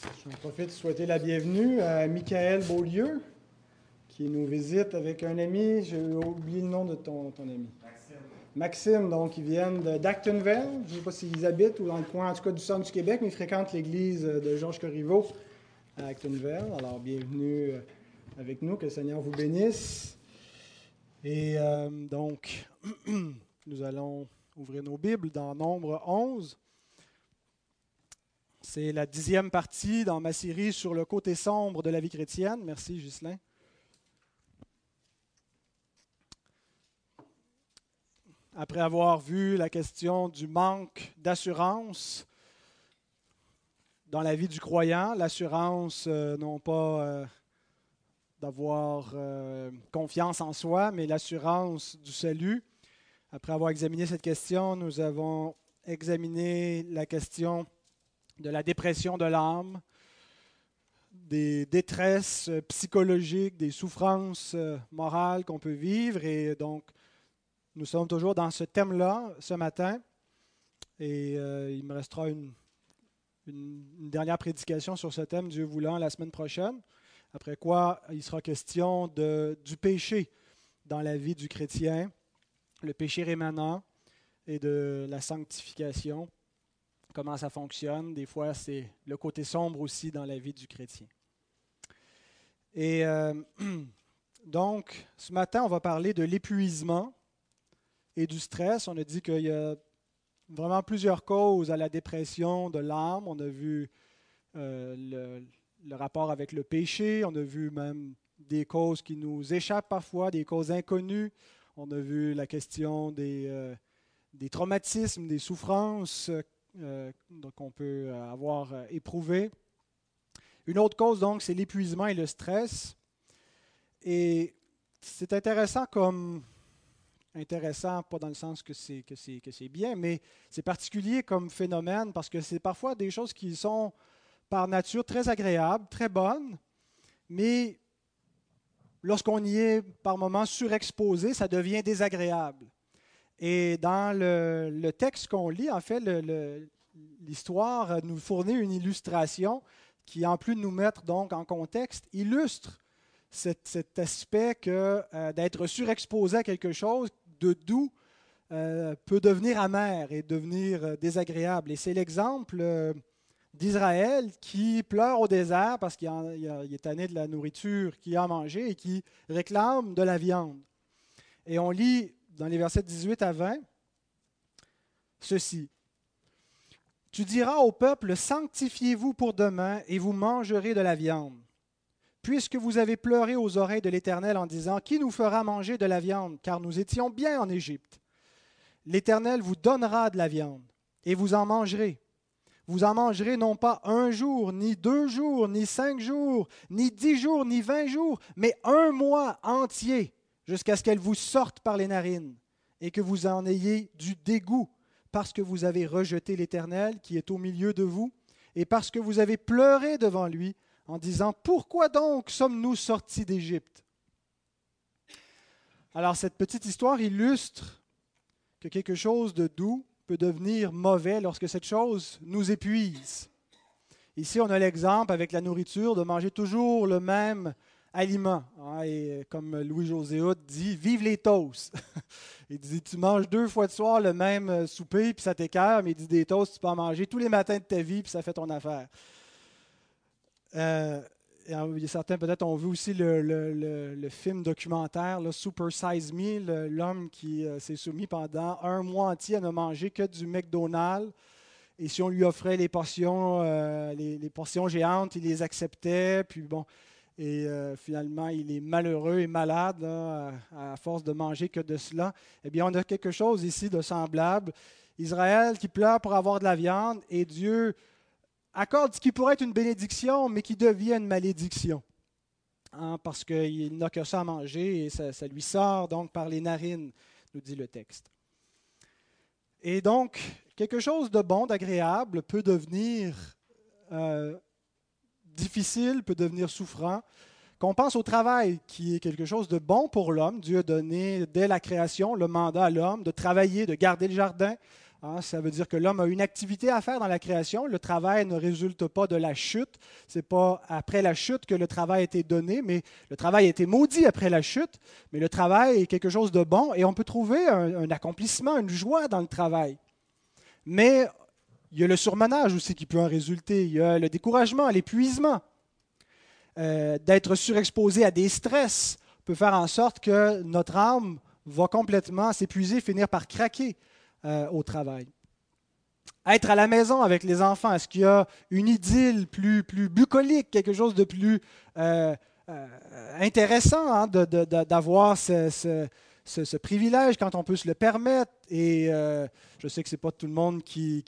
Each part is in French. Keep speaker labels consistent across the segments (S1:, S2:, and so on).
S1: Je profite de souhaiter la bienvenue à Michael Beaulieu, qui nous visite avec un ami. J'ai oublié le nom de ton, ton ami. Maxime. Maxime, donc, ils viennent d'Actonville. Je ne sais pas s'ils habitent ou dans le coin, en tout cas, du centre du Québec, mais ils fréquentent l'église de Georges Corriveau à Actonville. Alors, bienvenue avec nous. Que le Seigneur vous bénisse. Et euh, donc, nous allons ouvrir nos Bibles dans Nombre 11. C'est la dixième partie dans ma série sur le côté sombre de la vie chrétienne. Merci, Ghislain. Après avoir vu la question du manque d'assurance dans la vie du croyant, l'assurance euh, non pas euh, d'avoir euh, confiance en soi, mais l'assurance du salut. Après avoir examiné cette question, nous avons examiné la question de la dépression de l'âme, des détresses psychologiques, des souffrances euh, morales qu'on peut vivre. Et donc, nous sommes toujours dans ce thème-là ce matin. Et euh, il me restera une, dernière prédication sur ce thème, Dieu voulant, la semaine prochaine. Après quoi, il sera question du péché dans la vie du chrétien, le péché rémanent et de la sanctification comment ça fonctionne. Des fois, c'est le côté sombre aussi dans la vie du chrétien. Et euh, donc, ce matin, on va parler de l'épuisement et du stress. On a dit qu'il y a vraiment plusieurs causes à la dépression de l'âme. On a vu euh, le, rapport avec le péché. On a vu même des causes qui nous échappent parfois, des causes inconnues. On a vu la question des, euh, traumatismes, des souffrances qu'on peut euh, avoir euh, éprouvé. Une autre cause, donc, c'est l'épuisement et le stress. Et c'est intéressant comme intéressant, pas dans le sens que c'est, que c'est, que c'est bien, mais c'est particulier comme phénomène parce que c'est parfois des choses qui sont par nature très agréables, très bonnes, mais lorsqu'on y est par moments surexposé, ça devient désagréable. Et dans le, texte qu'on lit, en fait, l'histoire nous fournit une illustration qui, en plus de nous mettre donc en contexte, illustre cet, aspect que euh, d'être surexposé à quelque chose de doux euh, peut devenir amer et devenir euh, désagréable. Et c'est l'exemple d'Israël qui pleure au désert parce qu'il est tanné de la nourriture qu'il a mangée et qui réclame de la viande. Et on lit dans les versets 18 à 20, ceci. Tu diras au peuple, sanctifiez-vous pour demain et vous mangerez de la viande. Puisque vous avez pleuré aux oreilles de l'Éternel en disant, Qui nous fera manger de la viande, car nous étions bien en Égypte L'Éternel vous donnera de la viande, et vous en mangerez. Vous en mangerez non pas un jour, ni deux jours, ni cinq jours, ni dix jours, ni vingt jours, mais un mois entier, jusqu'à ce qu'elle vous sorte par les narines et que vous en ayez du dégoût parce que vous avez rejeté l'Éternel qui est au milieu de vous et parce que vous avez pleuré devant lui en disant Pourquoi donc sommes-nous sortis d'Égypte? Alors cette petite histoire illustre que quelque chose de doux peut devenir mauvais lorsque cette chose nous épuise. Ici, on a l'exemple avec la nourriture de manger toujours le même aliments. Et comme Louis-José dit, vive les toasts. il dit, tu manges deux fois de soir le même euh, souper, puis ça t'écœure, mais il dit, des toasts, tu peux en manger tous les matins de ta vie, puis ça fait ton affaire. Euh, certains peut-être ont vu aussi le, film documentaire Super Size Me, l'homme qui euh, s'est soumis pendant un mois entier à ne manger que du McDonald's. Et si on lui offrait les portions, les, les, portions géantes, il les acceptait. Puis bon, et euh, finalement il est malheureux et malade à, force de manger que de cela, eh bien on a quelque chose ici de semblable. Israël qui pleure pour avoir de la viande et Dieu accorde ce qui pourrait être une bénédiction, mais qui devient une malédiction. Hein, parce qu'il n'a que ça à manger et ça, lui sort donc par les narines, nous dit le texte. Et donc, quelque chose de bon, d'agréable peut devenir euh, difficile peut devenir souffrant. Qu'on pense au travail, qui est quelque chose de bon pour l'homme. Dieu a donné dès la création le mandat à l'homme de travailler, de garder le jardin. Hein, ça veut dire que l'homme a une activité à faire dans la création. Le travail ne résulte pas de la chute. Ce n'est pas après la chute que le travail a été donné, mais le travail a été maudit après la chute. Mais le travail est quelque chose de bon et on peut trouver un, accomplissement, une joie dans le travail. Mais il y a le surmenage aussi qui peut en résulter. Il y a le découragement, l'épuisement. Euh, d'être surexposé à des stress peut faire en sorte que notre âme va complètement s'épuiser, finir par craquer. Euh, au travail. Être à la maison avec les enfants, est-ce qu'il y a une idylle plus, plus bucolique, quelque chose de plus euh, intéressant hein, d'avoir ce, privilège quand on peut se le permettre? Et je sais que ce n'est pas tout le monde qui,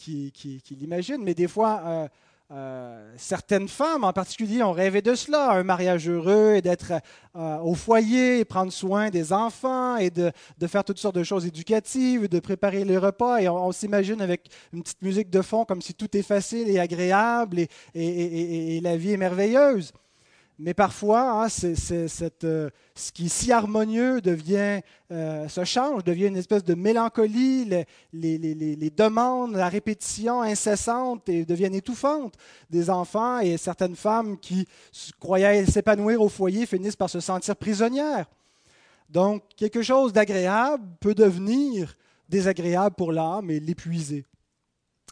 S1: l'imagine, mais des fois, euh, certaines femmes en particulier ont rêvé de cela, un mariage heureux et d'être euh, au foyer, et prendre soin des enfants et de, faire toutes sortes de choses éducatives, de préparer les repas. Et on, s'imagine avec une petite musique de fond comme si tout est facile et agréable et la vie est merveilleuse. Mais parfois, hein, euh, ce qui est si harmonieux devient, euh, se change, devient une espèce de mélancolie. Les, demandes, la répétition incessante et deviennent étouffantes des enfants et certaines femmes qui croyaient s'épanouir au foyer finissent par se sentir prisonnières. Donc, quelque chose d'agréable peut devenir désagréable pour l'âme et l'épuiser.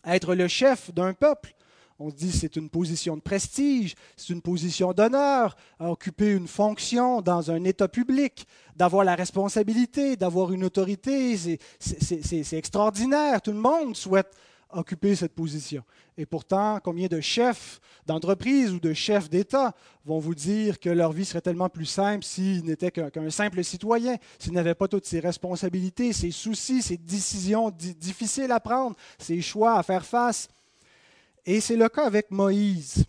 S1: Être le chef d'un peuple on se dit c'est une position de prestige, c'est une position d'honneur, occuper une fonction dans un État public, d'avoir la responsabilité, d'avoir une autorité, c'est extraordinaire. Tout le monde souhaite occuper cette position. Et pourtant, combien de chefs d'entreprise ou de chefs d'État vont vous dire que leur vie serait tellement plus simple s'ils n'étaient qu'un simple citoyen, s'ils n'avaient pas toutes ces responsabilités, ces soucis, ces décisions difficiles à prendre, ces choix à faire face? Et c'est le cas avec Moïse,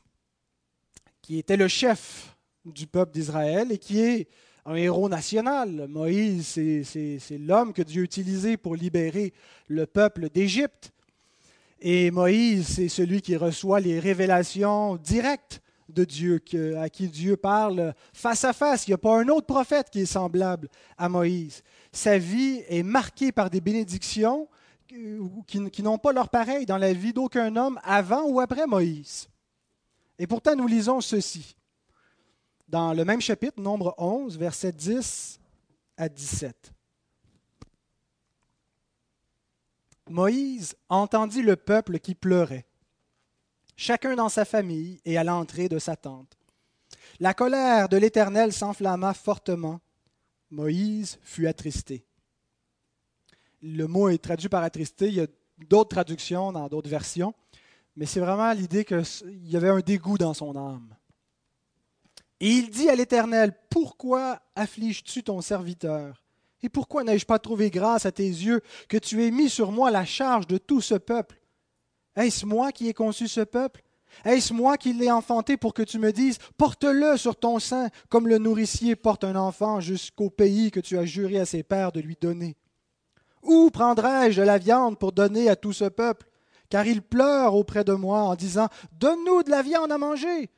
S1: qui était le chef du peuple d'Israël et qui est un héros national. Moïse, c'est l'homme que Dieu a utilisé pour libérer le peuple d'Égypte. Et Moïse, c'est celui qui reçoit les révélations directes de Dieu, à qui Dieu parle face à face. Il n'y a pas un autre prophète qui est semblable à Moïse. Sa vie est marquée par des bénédictions qui, n'ont pas leur pareil dans la vie d'aucun homme avant ou après Moïse. Et pourtant, nous lisons ceci dans le même chapitre, nombre 11, versets 10 à 17. Moïse entendit le peuple qui pleurait, chacun dans sa famille et à l'entrée de sa tente. La colère de l'Éternel s'enflamma fortement. Moïse fut attristé le mot est traduit par attristé. Il y a d'autres traductions dans d'autres versions, mais c'est vraiment l'idée qu'il y avait un dégoût dans son âme. Et il dit à l'Éternel, pourquoi affliges-tu ton serviteur? Et pourquoi n'ai-je pas trouvé grâce à tes yeux que tu aies mis sur moi la charge de tout ce peuple? Est-ce moi qui ai conçu ce peuple? Est-ce moi qui l'ai enfanté pour que tu me dises, porte-le sur ton sein comme le nourricier porte un enfant jusqu'au pays que tu as juré à ses pères de lui donner où prendrai-je de la viande pour donner à tout ce peuple? Car ils pleurent auprès de moi en disant Donne-nous de la viande à manger.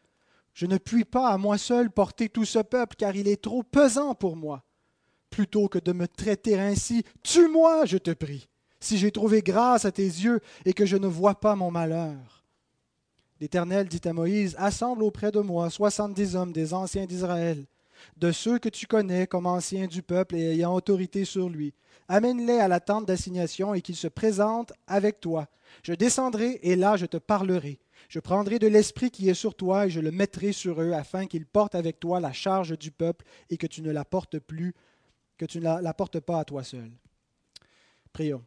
S1: Je ne puis pas à moi seul porter tout ce peuple, car il est trop pesant pour moi. Plutôt que de me traiter ainsi, tue-moi, je te prie, si j'ai trouvé grâce à tes yeux et que je ne vois pas mon malheur. L'Éternel dit à Moïse Assemble auprès de moi soixante-dix hommes des anciens d'Israël, de ceux que tu connais comme anciens du peuple et ayant autorité sur lui Amène-les à la tente d'assignation et qu'ils se présentent avec toi. Je descendrai et là je te parlerai. Je prendrai de l'esprit qui est sur toi et je le mettrai sur eux afin qu'ils portent avec toi la charge du peuple et que tu ne la portes plus, que tu ne la, portes pas à toi seul. Prions.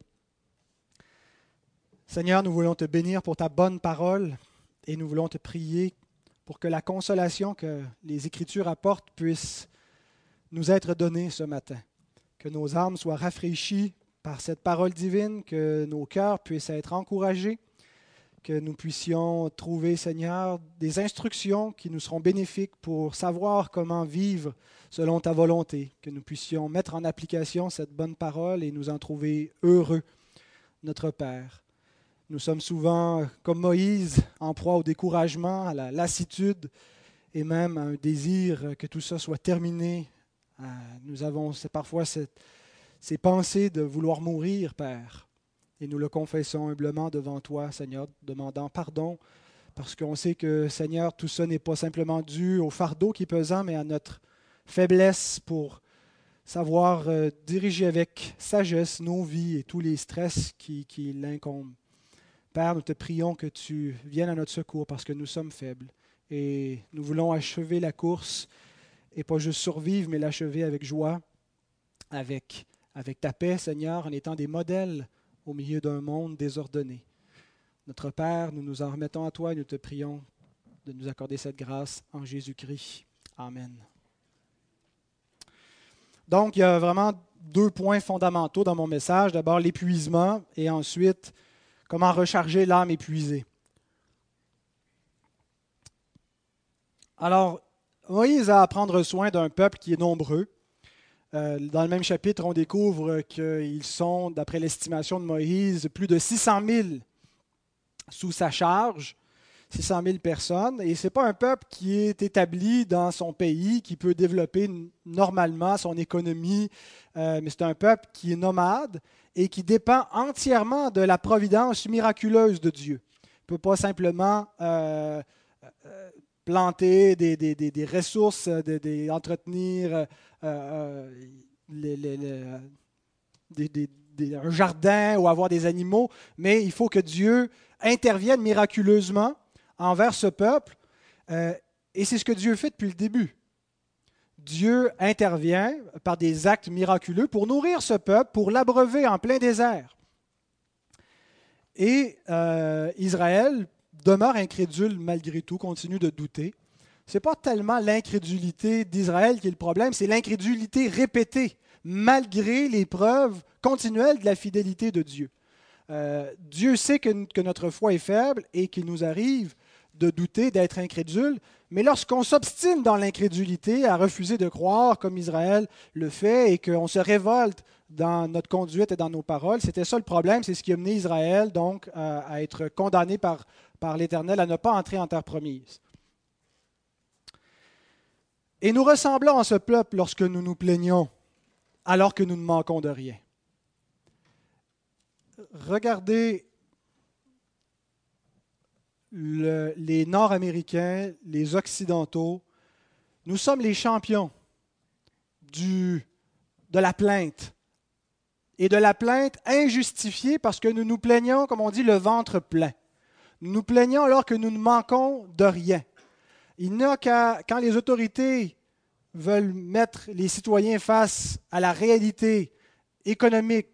S1: Seigneur, nous voulons te bénir pour ta bonne parole et nous voulons te prier pour que la consolation que les Écritures apportent puisse nous être donnée ce matin que nos âmes soient rafraîchies par cette parole divine, que nos cœurs puissent être encouragés, que nous puissions trouver, Seigneur, des instructions qui nous seront bénéfiques pour savoir comment vivre selon ta volonté, que nous puissions mettre en application cette bonne parole et nous en trouver heureux, notre Père. Nous sommes souvent, comme Moïse, en proie au découragement, à la lassitude et même à un désir que tout ça soit terminé, euh, nous avons parfois ces pensées de vouloir mourir, Père. Et nous le confessons humblement devant toi, Seigneur, demandant pardon, parce qu'on sait que, Seigneur, tout ça n'est pas simplement dû au fardeau qui est pesant, mais à notre faiblesse pour savoir euh, diriger avec sagesse nos vies et tous les stress qui, qui l'incombent. Père, nous te prions que tu viennes à notre secours parce que nous sommes faibles et nous voulons achever la course et pas juste survivre, mais l'achever avec joie, avec, avec ta paix, Seigneur, en étant des modèles au milieu d'un monde désordonné. Notre Père, nous nous en remettons à toi et nous te prions de nous accorder cette grâce en Jésus-Christ. Amen. Donc, il y a vraiment deux points fondamentaux dans mon message. D'abord, l'épuisement et ensuite, comment recharger l'âme épuisée? Alors, Moïse a à prendre soin d'un peuple qui est nombreux. Euh, dans le même chapitre, on découvre qu'ils sont, d'après l'estimation de Moïse, plus de 600 000 sous sa charge. 600 000 personnes. Et ce n'est pas un peuple qui est établi dans son pays, qui peut développer normalement son économie, euh, mais c'est un peuple qui est nomade et qui dépend entièrement de la providence miraculeuse de Dieu. Il ne peut pas simplement euh, euh, planter des, des, ressources, entretenir un jardin ou avoir des animaux, mais il faut que Dieu intervienne miraculeusement envers ce peuple. Euh, et c'est ce que Dieu fait depuis le début. Dieu intervient par des actes miraculeux pour nourrir ce peuple, pour l'abreuver en plein désert. Et euh, Israël demeure incrédule malgré tout, continue de douter. Ce n'est pas tellement l'incrédulité d'Israël qui est le problème, c'est l'incrédulité répétée, malgré les preuves continuelles de la fidélité de Dieu. Euh, Dieu sait que, que, notre foi est faible et qu'il nous arrive de douter, d'être incrédule, mais lorsqu'on s'obstine dans l'incrédulité, à refuser de croire comme Israël le fait, et qu'on se révolte dans notre conduite et dans nos paroles, c'était ça le problème, c'est ce qui a mené Israël donc à, être condamné par, par l'Éternel à ne pas entrer en terre promise. Et nous ressemblons à ce peuple lorsque nous nous plaignons, alors que nous ne manquons de rien. Regardez les Nord-Américains, les Occidentaux, nous sommes les champions du, de la plainte. Et de la plainte injustifiée parce que nous nous plaignons, comme on dit, le ventre plein. Nous nous plaignons alors que nous ne manquons de rien. Il n'y a qu'à, quand les autorités veulent mettre les citoyens face à la réalité économique,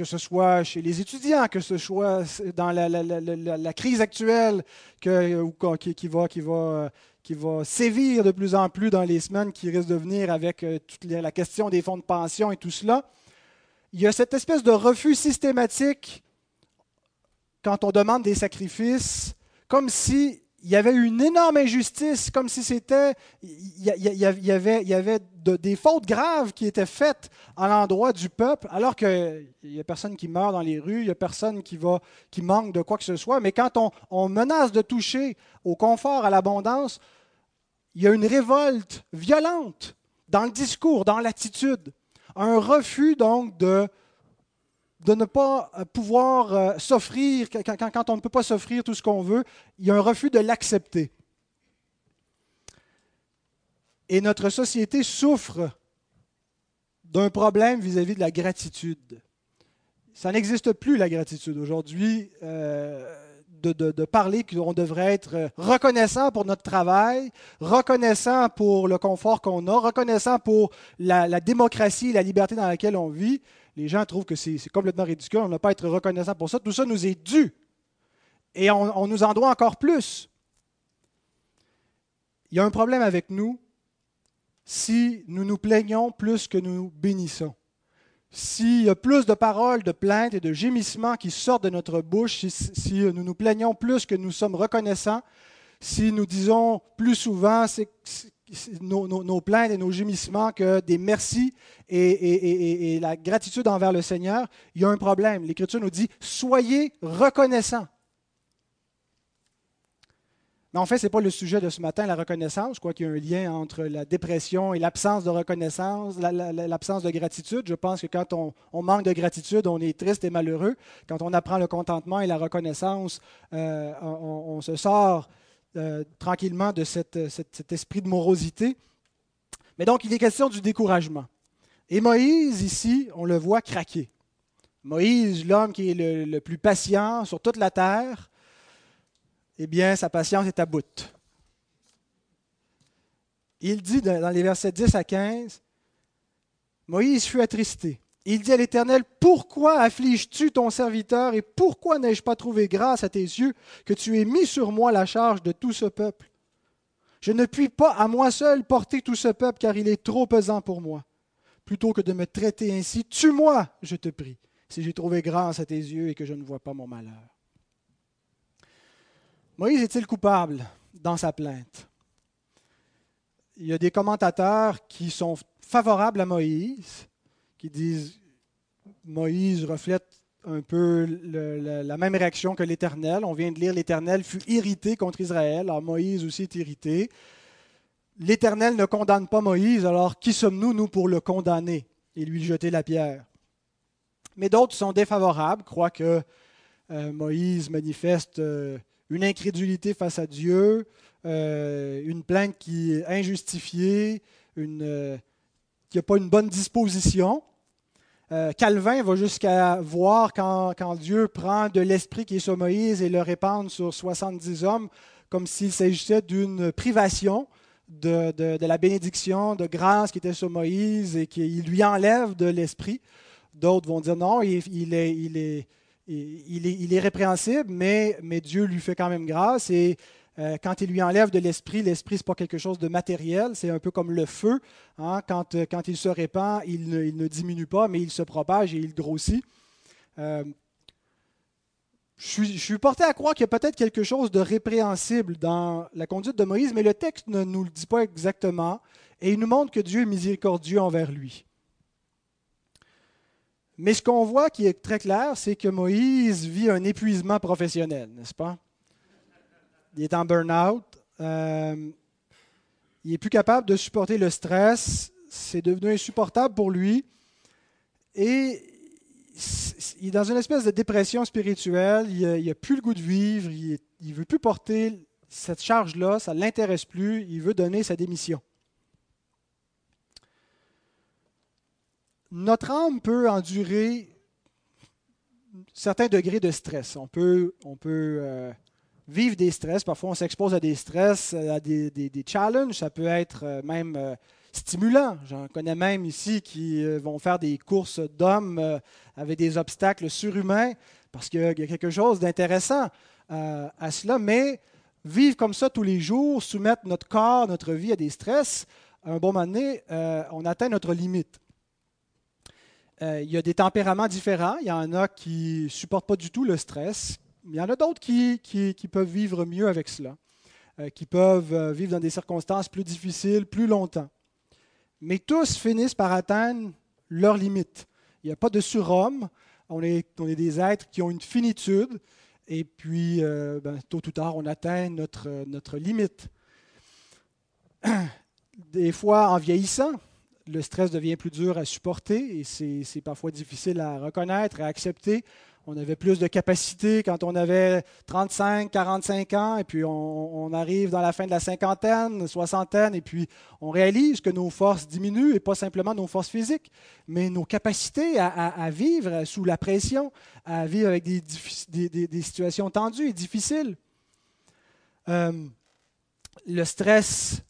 S1: que ce soit chez les étudiants, que ce soit dans la, crise actuelle que, qui, va, qui, va, qui va sévir de plus en plus dans les semaines qui risquent de venir avec euh, toute la question des fonds de pension et tout cela. Il y a cette espèce de refus systématique quand on demande des sacrifices, comme si il y avait une énorme injustice, comme si c'était, il y, avait, y avait des fautes graves qui étaient faites à l'endroit du peuple, alors qu'il n'y a personne qui meurt dans les rues, il n'y a personne qui, va, qui manque de quoi que ce soit. Mais quand on, on menace de toucher au confort, à l'abondance, il y a une révolte violente dans le discours, dans l'attitude. Un refus donc de de ne pas euh, pouvoir euh, s'offrir, quand, on ne peut pas s'offrir tout ce qu'on veut, il y a un refus de l'accepter. Et notre société souffre d'un problème vis-à-vis de la gratitude. Ça n'existe plus, la gratitude. Aujourd'hui, euh, de, parler qu'on devrait être reconnaissant pour notre travail, reconnaissant pour le confort qu'on a, reconnaissant pour la, la démocratie et la liberté dans laquelle on vit, les gens trouvent que c'est complètement ridicule, on n'a pas à être reconnaissant pour ça. Tout ça nous est dû. Et on, nous en doit encore plus. Il y a un problème avec nous si nous nous plaignons plus que nous bénissons. S'il y a plus de paroles, de plaintes et de gémissements qui sortent de notre bouche, si, si nous nous plaignons plus que nous sommes reconnaissants, si nous disons plus souvent nos, plaintes et nos gémissements que des merci et, la gratitude envers le Seigneur, il y a un problème. L'Écriture nous dit, soyez reconnaissants. Mais en fait, ce n'est pas le sujet de ce matin, la reconnaissance. Je crois qu'il y a un lien entre la dépression et l'absence de reconnaissance, l'absence de gratitude. Je pense que quand on, manque de gratitude, on est triste et malheureux. Quand on apprend le contentement et la reconnaissance, euh, on, se sort euh, tranquillement de cet esprit de morosité. Mais donc, il est question du découragement. Et Moïse, ici, on le voit craquer. Moïse, l'homme qui est le, le plus patient sur toute la terre, eh bien, sa patience est à bout. Il dit dans les versets 10 à 15, Moïse fut attristé. Il dit à l'Éternel, Pourquoi affliges-tu ton serviteur et pourquoi n'ai-je pas trouvé grâce à tes yeux que tu aies mis sur moi la charge de tout ce peuple? Je ne puis pas à moi seul porter tout ce peuple car il est trop pesant pour moi. Plutôt que de me traiter ainsi, tue-moi, je te prie, si j'ai trouvé grâce à tes yeux et que je ne vois pas mon malheur. Moïse est-il coupable dans sa plainte? Il y a des commentateurs qui sont favorables à Moïse, qui disent Moïse reflète un peu la même réaction que l'Éternel. On vient de lire l'Éternel fut irrité contre Israël. Alors Moïse aussi est irrité. L'Éternel ne condamne pas Moïse, alors qui sommes-nous, nous, pour le condamner et lui jeter la pierre? Mais d'autres sont défavorables, croient que euh, Moïse manifeste euh, une incrédulité face à Dieu, euh, une plainte qui est injustifiée, qui n'a pas une bonne disposition. Euh, Calvin va jusqu'à voir quand, Dieu prend de l'esprit qui est sur Moïse et le répand sur 70 hommes, comme s'il s'agissait d'une privation de, de, la bénédiction, de grâce qui était sur Moïse et qu'il lui enlève de l'esprit. D'autres vont dire non, il, il est, il est il est, répréhensible, mais, Dieu lui fait quand même grâce. Et euh, quand il lui enlève de l'esprit, l'esprit, ce n'est pas quelque chose de matériel, c'est un peu comme le feu. Hein. Euh, quand, il se répand, il ne, diminue pas, mais il se propage et il grossit. Euh, je, suis, porté à croire qu'il y a peut-être quelque chose de répréhensible dans la conduite de Moïse, mais le texte ne nous le dit pas exactement, et il nous montre que Dieu est miséricordieux envers lui. Mais ce qu'on voit qui est très clair, c'est que Moïse vit un épuisement professionnel, n'est-ce pas? Il est en burn-out. Euh, il n'est plus capable de supporter le stress. C'est devenu insupportable pour lui. Et il est dans une espèce de dépression spirituelle. Il n'a plus le goût de vivre. Il ne veut plus porter cette charge-là. Ça ne l'intéresse plus. Il veut donner sa démission. notre âme peut endurer certains degrés de stress. On peut, on peut euh, vivre des stress. Parfois, on s'expose à des stress, à des, challenges. Ça peut être euh, même euh, stimulant. J'en connais même ici qui vont faire des courses d'hommes avec des obstacles surhumains parce qu'il y a quelque chose d'intéressant à cela. Mais vivre comme ça tous les jours, soumettre notre corps, notre vie à des stress, à un bon moment donné, on atteint notre limite. Euh, il y a des tempéraments différents. Il y en a qui ne supportent pas du tout le stress. Il y en a d'autres qui, peuvent vivre mieux avec cela, euh, qui peuvent euh, vivre dans des circonstances plus difficiles, plus longtemps. Mais tous finissent par atteindre leurs limites. Il n'y a pas de surhomme. On est, des êtres qui ont une finitude. Et puis, ben, tôt ou tard, on atteint notre, notre limite. Des fois, en vieillissant, le stress devient plus dur à supporter et c'est parfois difficile à reconnaître, à accepter. On avait plus de capacité quand on avait 35, 45 ans, et puis on, arrive dans la fin de la cinquantaine, soixantaine, et puis on réalise que nos forces diminuent, et pas simplement nos forces physiques, mais nos capacités à, vivre sous la pression, à vivre avec des, situations tendues et difficiles. Euh, le stress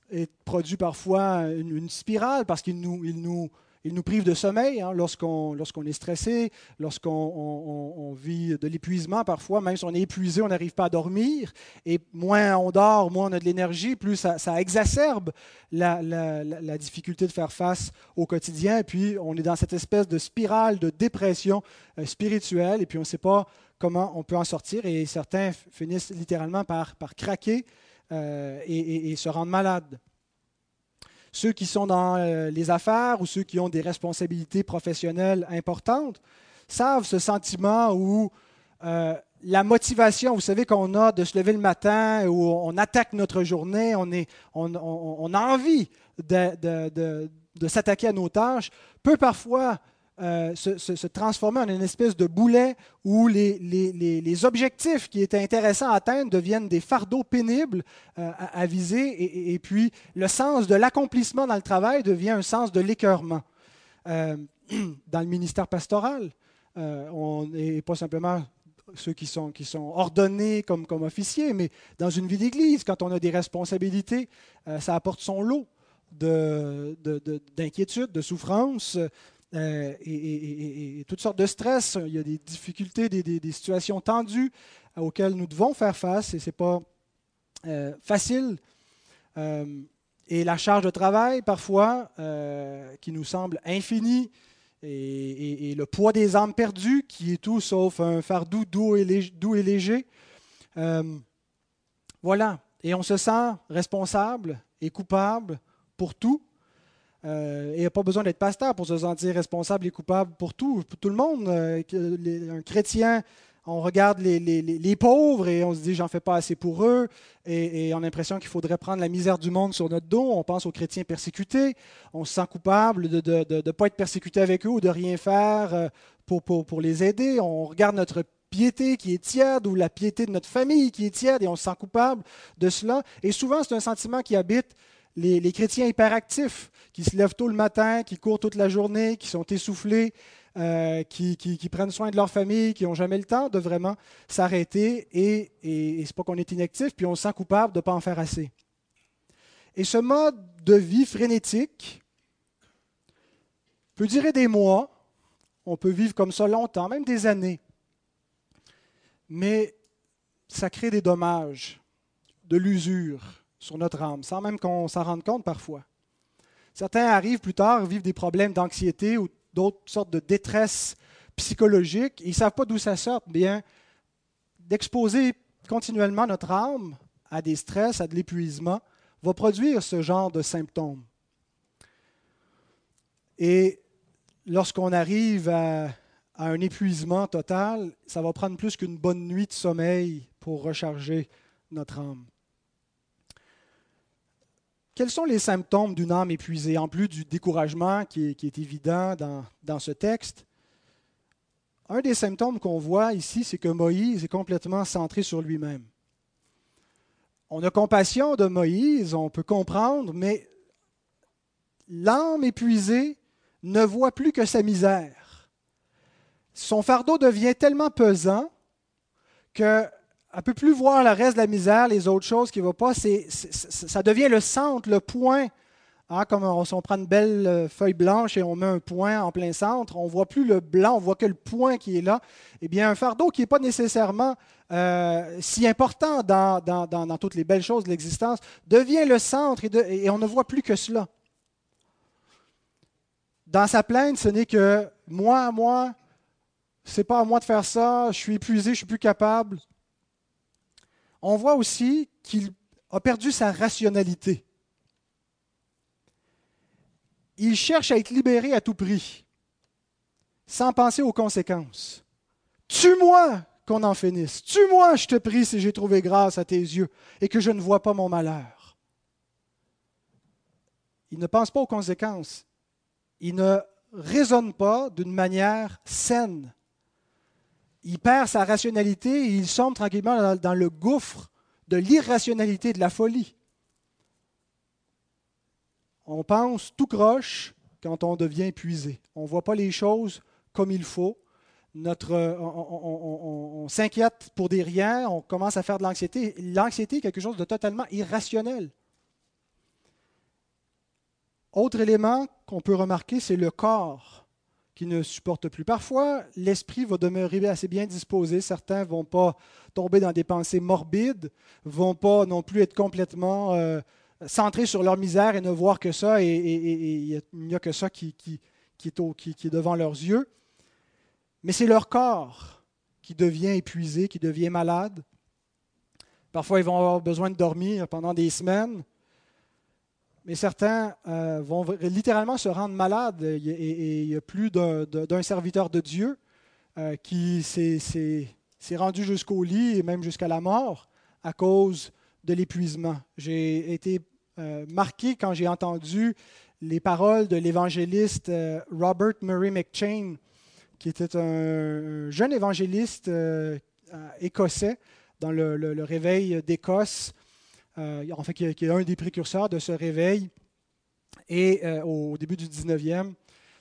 S1: produit parfois une, spirale parce qu'il nous, il nous, il nous prive de sommeil hein, lorsqu'on, est stressé, lorsqu'on vit de l'épuisement parfois, même si on est épuisé, on n'arrive pas à dormir. Et moins on dort, moins on a de l'énergie, plus ça, exacerbe la, la, difficulté de faire face au quotidien. Et puis on est dans cette espèce de spirale de dépression euh, spirituelle et puis on ne sait pas comment on peut en sortir. Et certains finissent littéralement par, par craquer euh, et, se rendre malades. Ceux qui sont dans euh, les affaires ou ceux qui ont des responsabilités professionnelles importantes savent ce sentiment où euh, la motivation, vous savez, qu'on a de se lever le matin, où on attaque notre journée, on, a envie de, de, de, s'attaquer à nos tâches, peut parfois euh, se, transformer en une espèce de boulet où les, les, les, objectifs qui étaient intéressants à atteindre deviennent des fardeaux pénibles euh, à, viser, et, puis le sens de l'accomplissement dans le travail devient un sens de l'écœurement. Euh, dans le ministère pastoral, on n'est pas simplement ceux qui sont, qui sont ordonnés comme, comme officiers, mais dans une vie d'église, quand on a des responsabilités, ça apporte son lot d'inquiétudes, de, de, de souffrances euh, et, toutes sortes de stress. Il y a des difficultés, des, situations tendues auxquelles nous devons faire face et ce n'est pas euh, facile. et la charge de travail, parfois, qui nous semble infinie, et, le poids des âmes perdues, qui est tout sauf un fardeau doux et léger. Euh, voilà. Et on se sent responsable et coupable pour tout. Euh, et il n'y a pas besoin d'être pasteur pour se sentir responsable et coupable pour tout. Pour tout le monde, euh, un chrétien on regarde les, pauvres et on se dit j'en fais pas assez pour eux et, on a l'impression qu'il faudrait prendre la misère du monde sur notre dos. On pense aux chrétiens persécutés. On se sent coupable de ne pas être persécuté avec eux ou de rien faire euh, pour, pour, les aider. On regarde notre piété qui est tiède ou la piété de notre famille qui est tiède et on se sent coupable de cela. Et souvent, c'est un sentiment qui habite les, chrétiens hyperactifs, qui se lèvent tôt le matin, qui courent toute la journée, qui sont essoufflés, euh, qui, prennent soin de leur famille, qui n'ont jamais le temps de vraiment s'arrêter. Et, et, c'est pas qu'on est inactif, puis on se sent coupable de ne pas en faire assez. Et ce mode de vie frénétique peut durer des mois, on peut vivre comme ça longtemps, même des années. Mais ça crée des dommages, de l'usure sur notre âme, sans même qu'on s'en rende compte parfois. Certains arrivent plus tard, vivent des problèmes d'anxiété ou d'autres sortes de détresse psychologique. Ils ne savent pas d'où ça sort. Bien, d'exposer continuellement notre âme à des stress, à de l'épuisement, va produire ce genre de symptômes. Et lorsqu'on arrive à, à, un épuisement total, ça va prendre plus qu'une bonne nuit de sommeil pour recharger notre âme. Quels sont les symptômes d'une âme épuisée, en plus du découragement qui est, évident dans, ce texte? Un des symptômes qu'on voit ici, c'est que Moïse est complètement centré sur lui-même. On a compassion de Moïse, on peut comprendre, mais l'âme épuisée ne voit plus que sa misère. Son fardeau devient tellement pesant que ne peut plus voir le reste de la misère, les autres choses qui ne vont pas. ça devient le centre, le point. Hein, comme on, si on prend une belle euh, feuille blanche et on met un point en plein centre, on ne voit plus le blanc, on voit que le point qui est là. Eh bien, un fardeau qui n'est pas nécessairement euh, si important dans, toutes les belles choses de l'existence devient le centre et, et on ne voit plus que cela. Dans sa plainte, ce n'est que moi, moi, c'est pas à moi de faire ça, je suis épuisé, je suis plus capable on voit aussi qu'il a perdu sa rationalité. Il cherche à être libéré à tout prix, sans penser aux conséquences. Tue-moi qu'on en finisse. Tue-moi, je te prie, si j'ai trouvé grâce à tes yeux et que je ne vois pas mon malheur. Il ne pense pas aux conséquences. Il ne raisonne pas d'une manière saine il perd sa rationalité et il sombre tranquillement dans, le gouffre de l'irrationalité, de la folie. On pense tout croche quand on devient épuisé. On ne voit pas les choses comme il faut. Notre, on, s'inquiète pour des riens, on commence à faire de l'anxiété. L'anxiété est quelque chose de totalement irrationnel. Autre élément qu'on peut remarquer, c'est le corps ne supportent plus. Parfois, l'esprit va demeurer assez bien disposé. Certains ne vont pas tomber dans des pensées morbides, vont pas non plus être complètement euh, centrés sur leur misère et ne voir que ça, et, il n'y a que ça qui, qui, est devant leurs yeux. Mais c'est leur corps qui devient épuisé, qui devient malade. Parfois, ils vont avoir besoin de dormir pendant des semaines. Mais certains euh, vont littéralement se rendre malades et il y a plus d'un serviteur de Dieu euh, qui s'est rendu jusqu'au lit et même jusqu'à la mort à cause de l'épuisement. J'ai été euh, marqué quand j'ai entendu les paroles de l'évangéliste Robert Murray McChain, qui était un jeune évangéliste écossais dans le, réveil d'Écosse, en fait, qui, est un des précurseurs de ce réveil. Et au début du 19e,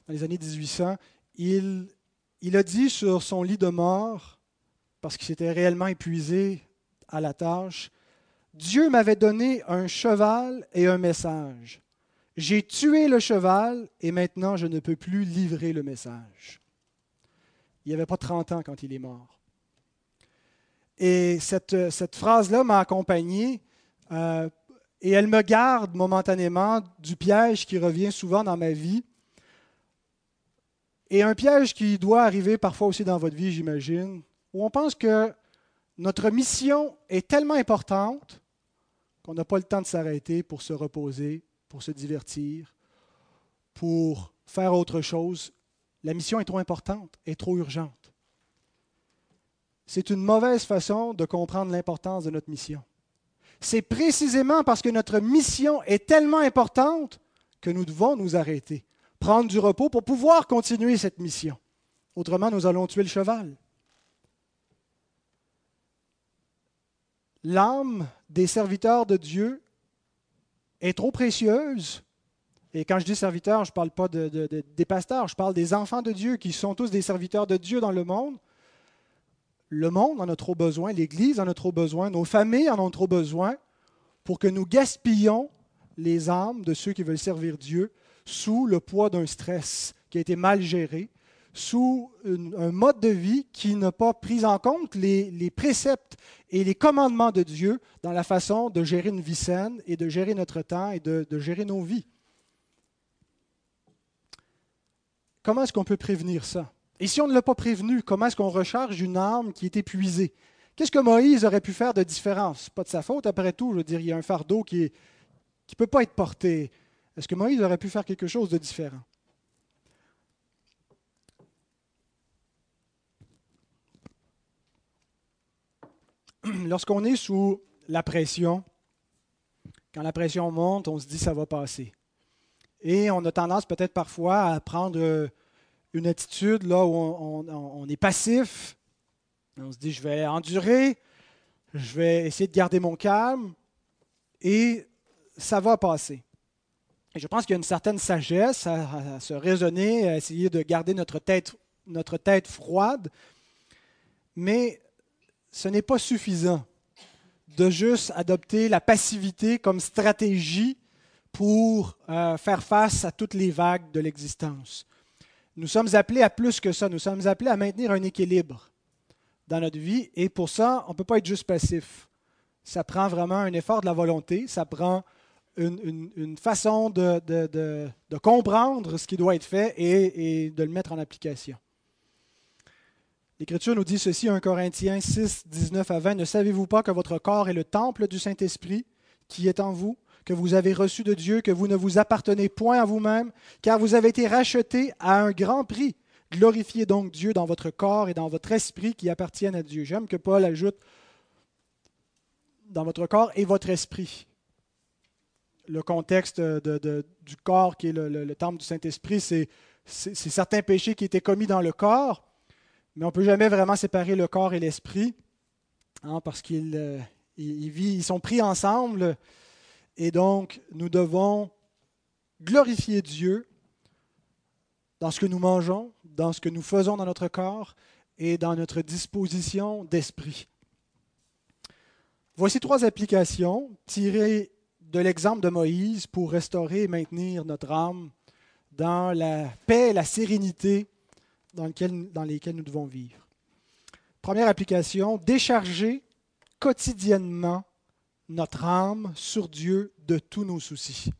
S1: dans les années 1800, il, a dit sur son lit de mort, parce qu'il s'était réellement épuisé à la tâche, Dieu m'avait donné un cheval et un message. J'ai tué le cheval et maintenant je ne peux plus livrer le message. Il n'y avait pas 30 ans quand il est mort. Et cette, cette phrase-là m'a accompagné euh, et elle me garde momentanément du piège qui revient souvent dans ma vie. Et un piège qui doit arriver parfois aussi dans votre vie, j'imagine, où on pense que notre mission est tellement importante qu'on n'a pas le temps de s'arrêter pour se reposer, pour se divertir, pour faire autre chose. La mission est trop importante, est trop urgente. C'est une mauvaise façon de comprendre l'importance de notre mission. C'est précisément parce que notre mission est tellement importante que nous devons nous arrêter, prendre du repos pour pouvoir continuer cette mission. Autrement, nous allons tuer le cheval. l'âme des serviteurs de Dieu est trop précieuse. Et quand je dis serviteurs, je ne parle pas des pasteurs, je parle des enfants de Dieu qui sont tous des serviteurs de Dieu dans le monde. Le monde en a trop besoin, l'Église en a trop besoin, nos familles en ont trop besoin pour que nous gaspillons les âmes de ceux qui veulent servir Dieu sous le poids d'un stress qui a été mal géré, sous un mode de vie qui n'a pas pris en compte les, préceptes et les commandements de Dieu dans la façon de gérer une vie saine et de gérer notre temps et de, de gérer nos vies. Comment est-ce qu'on peut prévenir ça? Et si on ne l'a pas prévenu, comment est-ce qu'on recharge une arme qui est épuisée? Qu'est-ce que Moïse aurait pu faire de différent? Ce n'est pas de sa faute, après tout. Je veux dire, il y a un fardeau qui ne qui peut pas être porté. Est-ce que Moïse aurait pu faire quelque chose de différent? lorsqu'on est sous la pression, quand la pression monte, on se dit ça va passer. Et on a tendance peut-être parfois à prendre euh, une attitude là où on, est passif. On se dit je vais endurer, je vais essayer de garder mon calme et ça va passer. Et je pense qu'il y a une certaine sagesse à, se raisonner, à essayer de garder notre tête, notre tête froide. Mais ce n'est pas suffisant de juste adopter la passivité comme stratégie pour euh, faire face à toutes les vagues de l'existence. Nous sommes appelés à plus que ça. Nous sommes appelés à maintenir un équilibre dans notre vie et pour ça, on ne peut pas être juste passif. Ça prend vraiment un effort de la volonté, ça prend une, façon de, comprendre ce qui doit être fait et de le mettre en application. L'Écriture nous dit ceci, 1 Corinthiens 6, 19 à 20. Ne savez-vous pas que votre corps est le temple du Saint-Esprit qui est en vous, que vous avez reçu de Dieu, que vous ne vous appartenez point à vous-même, car vous avez été rachetés à un grand prix. Glorifiez donc Dieu dans votre corps et dans votre esprit qui appartiennent à Dieu. J'aime que Paul ajoute dans votre corps et votre esprit. Le contexte du corps qui est le, le temple du Saint-Esprit, c'est certains péchés qui étaient commis dans le corps, mais on ne peut jamais vraiment séparer le corps et l'esprit, hein, parce qu'ils euh, sont pris ensemble. Et donc, nous devons glorifier Dieu dans ce que nous mangeons, dans ce que nous faisons dans notre corps et dans notre disposition d'esprit. Voici trois applications tirées de l'exemple de Moïse pour restaurer et maintenir notre âme dans la paix et la sérénité dans, dans lesquels nous devons vivre. Première application, décharger quotidiennement notre âme sur Dieu de tous nos soucis.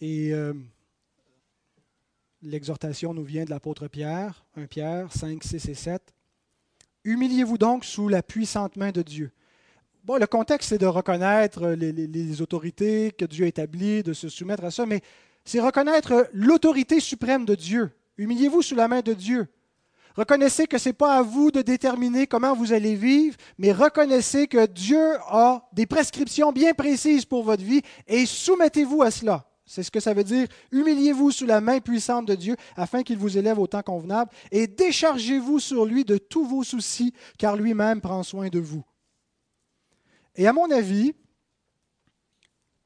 S1: Et euh, l'exhortation nous vient de l'apôtre Pierre, 1 Pierre 5, 6 et 7. Humiliez-vous donc sous la puissante main de Dieu. Bon, le contexte, c'est de reconnaître les, autorités que Dieu a établies, de se soumettre à ça, mais c'est reconnaître l'autorité suprême de Dieu. Humiliez-vous sous la main de Dieu. Reconnaissez que ce n'est pas à vous de déterminer comment vous allez vivre, mais reconnaissez que Dieu a des prescriptions bien précises pour votre vie et soumettez-vous à cela. C'est ce que ça veut dire. Humiliez-vous sous la main puissante de Dieu afin qu'il vous élève au temps convenable et déchargez-vous sur lui de tous vos soucis, car lui-même prend soin de vous. Et à mon avis,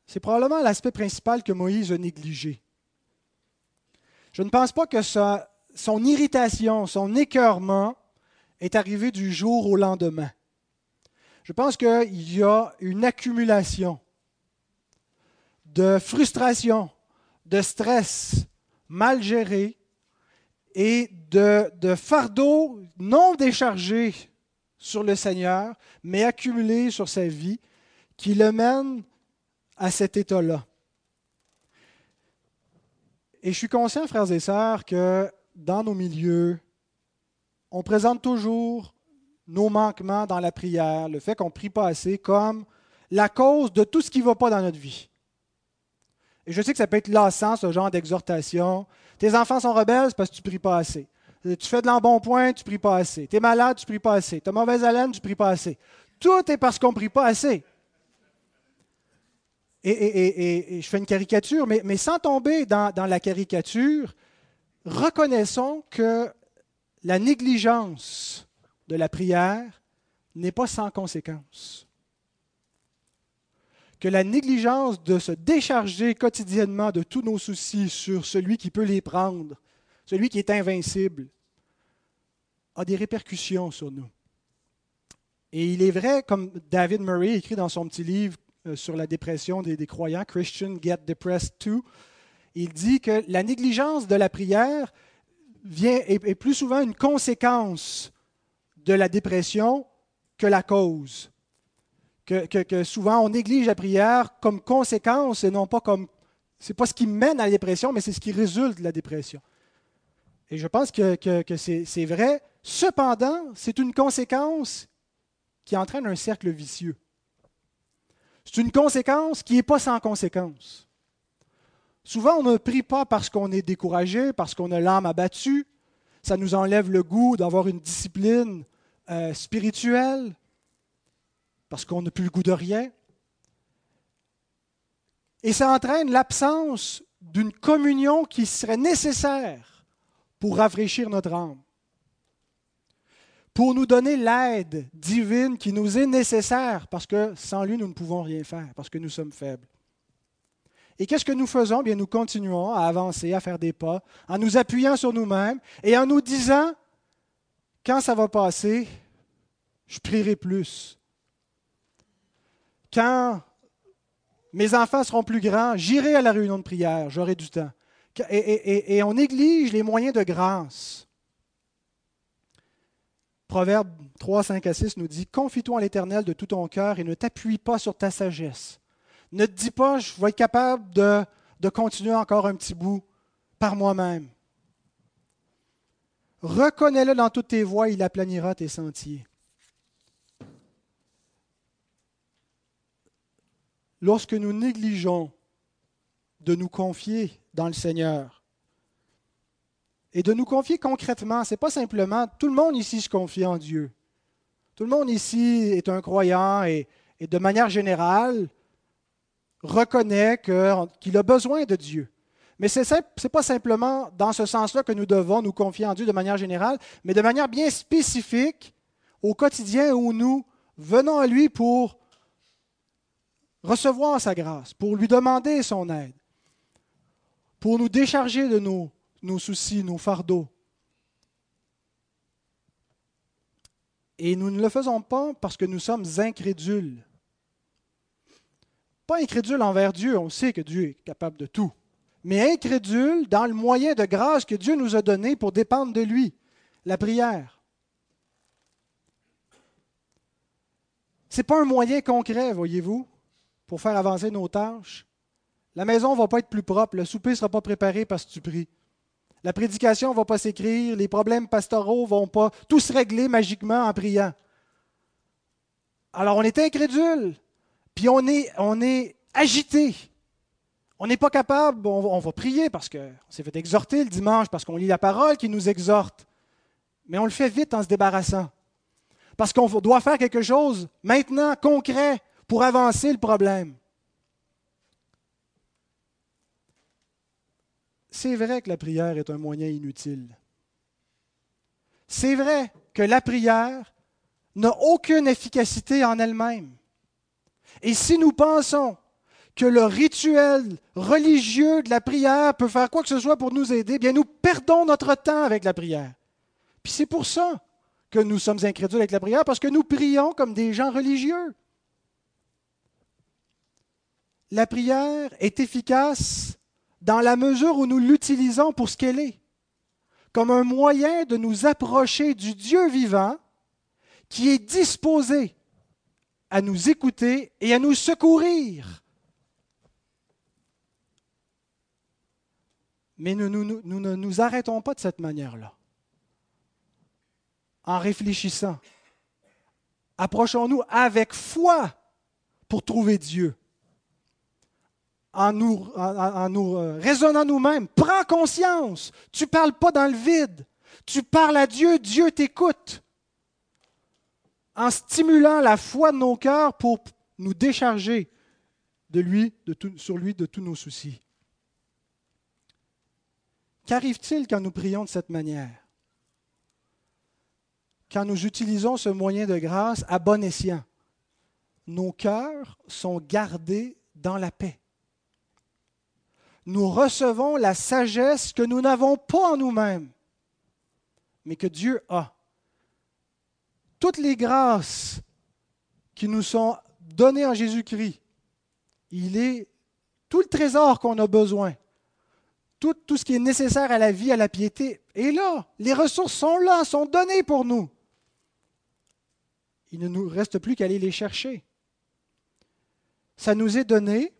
S1: c'est probablement l'aspect principal que Moïse a négligé. Je ne pense pas que son irritation, son écœurement est arrivé du jour au lendemain. Je pense qu'il y a une accumulation de frustration, de stress mal géré et de, de fardeau non déchargé sur le Seigneur, mais accumulé sur sa vie, qui le mène à cet état-là. Et je suis conscient, frères et sœurs, que dans nos milieux, on présente toujours nos manquements dans la prière, le fait qu'on ne prie pas assez, comme la cause de tout ce qui ne va pas dans notre vie. Et je sais que ça peut être lassant, ce genre d'exhortation. Tes enfants sont rebelles, parce que tu ne pries pas assez. Tu fais de l'embonpoint, tu ne pries pas assez. Tu es malade, tu ne pries pas assez. Tu as mauvaise haleine, tu ne pries pas assez. Tout est parce qu'on ne prie pas assez. Et, je fais une caricature, mais, sans tomber dans la caricature, reconnaissons que la négligence de la prière n'est pas sans conséquence que la négligence de se décharger quotidiennement de tous nos soucis sur celui qui peut les prendre, celui qui est invincible, a des répercussions sur nous. Et il est vrai, comme David Murray écrit dans son petit livre euh, sur la dépression des, croyants, Christian Get Depressed Too, il dit que la négligence de la prière est plus souvent une conséquence de la dépression que la cause que, souvent on néglige la prière comme conséquence et non pas comme. Ce n'est pas ce qui mène à la dépression, mais c'est ce qui résulte de la dépression. Et je pense que, que c'est vrai. Cependant, c'est une conséquence qui entraîne un cercle vicieux. C'est une conséquence qui n'est pas sans conséquence. Souvent, on ne prie pas parce qu'on est découragé, parce qu'on a l'âme abattue. Ça nous enlève le goût d'avoir une discipline euh, spirituelle parce qu'on n'a plus le goût de rien. Et ça entraîne l'absence d'une communion qui serait nécessaire pour rafraîchir notre âme, pour nous donner l'aide divine qui nous est nécessaire, parce que sans lui, nous ne pouvons rien faire, parce que nous sommes faibles. Et qu'est-ce que nous faisons? Bien, nous continuons à avancer, à faire des pas, en nous appuyant sur nous-mêmes et en nous disant, quand ça va passer, je prierai plus, quand mes enfants seront plus grands, j'irai à la réunion de prière, j'aurai du temps. Et, on néglige les moyens de grâce. Proverbe 3, 5 à 6 nous dit Confie-toi en l'Éternel de tout ton cœur et ne t'appuie pas sur ta sagesse. Ne te dis pas Je vais être capable de, de continuer encore un petit bout par moi-même. Reconnais-le dans toutes tes voies, il aplanira tes sentiers. lorsque nous négligeons de nous confier dans le Seigneur et de nous confier concrètement, ce n'est pas simplement tout le monde ici se confie en Dieu. Tout le monde ici est un croyant et, de manière générale reconnaît qu'il a besoin de Dieu. Mais ce n'est pas simplement dans ce sens-là que nous devons nous confier en Dieu de manière générale, mais de manière bien spécifique au quotidien où nous venons à lui pour recevoir sa grâce, pour lui demander son aide, pour nous décharger de nos, nos soucis, nos fardeaux. Et nous ne le faisons pas parce que nous sommes incrédules. Pas incrédules envers Dieu, on sait que Dieu est capable de tout, mais incrédules dans le moyen de grâce que Dieu nous a donné pour dépendre de lui, la prière. Ce n'est pas un moyen concret, voyez-vous pour faire avancer nos tâches. La maison ne va pas être plus propre, le souper ne sera pas préparé parce que tu pries. La prédication ne va pas s'écrire, les problèmes pastoraux ne vont pas tous régler magiquement en priant. Alors on est incrédule, puis on est, agité. On n'est pas capable, on va prier parce qu'on s'est fait exhorter le dimanche, parce qu'on lit la parole qui nous exhorte. mais on le fait vite en se débarrassant. Parce qu'on doit faire quelque chose maintenant, concret, pour avancer le problème. C'est vrai que la prière est un moyen inutile. C'est vrai que la prière n'a aucune efficacité en elle-même. Et si nous pensons que le rituel religieux de la prière peut faire quoi que ce soit pour nous aider, bien nous perdons notre temps avec la prière. Puis c'est pour ça que nous sommes incrédules avec la prière, parce que nous prions comme des gens religieux. La prière est efficace dans la mesure où nous l'utilisons pour ce qu'elle est, comme un moyen de nous approcher du Dieu vivant qui est disposé à nous écouter et à nous secourir Mais nous, ne nous arrêtons pas de cette manière-là. En réfléchissant, approchons-nous avec foi pour trouver Dieu. En nous, en, nous euh, raisonnant nous-mêmes, prends conscience, tu ne parles pas dans le vide, tu parles à Dieu, Dieu t'écoute. En stimulant la foi de nos cœurs pour nous décharger de lui, sur lui de tous nos soucis. Qu'arrive-t-il quand nous prions de cette manière? Quand nous utilisons ce moyen de grâce à bon escient, nos cœurs sont gardés dans la paix. Nous recevons la sagesse que nous n'avons pas en nous-mêmes, mais que Dieu a. Toutes les grâces qui nous sont données en Jésus-Christ, il est tout le trésor qu'on a besoin tout, ce qui est nécessaire à la vie, à la piété est là. Les ressources sont là, sont données pour nous. Il ne nous reste plus qu'à aller les chercher. Ça nous est donné.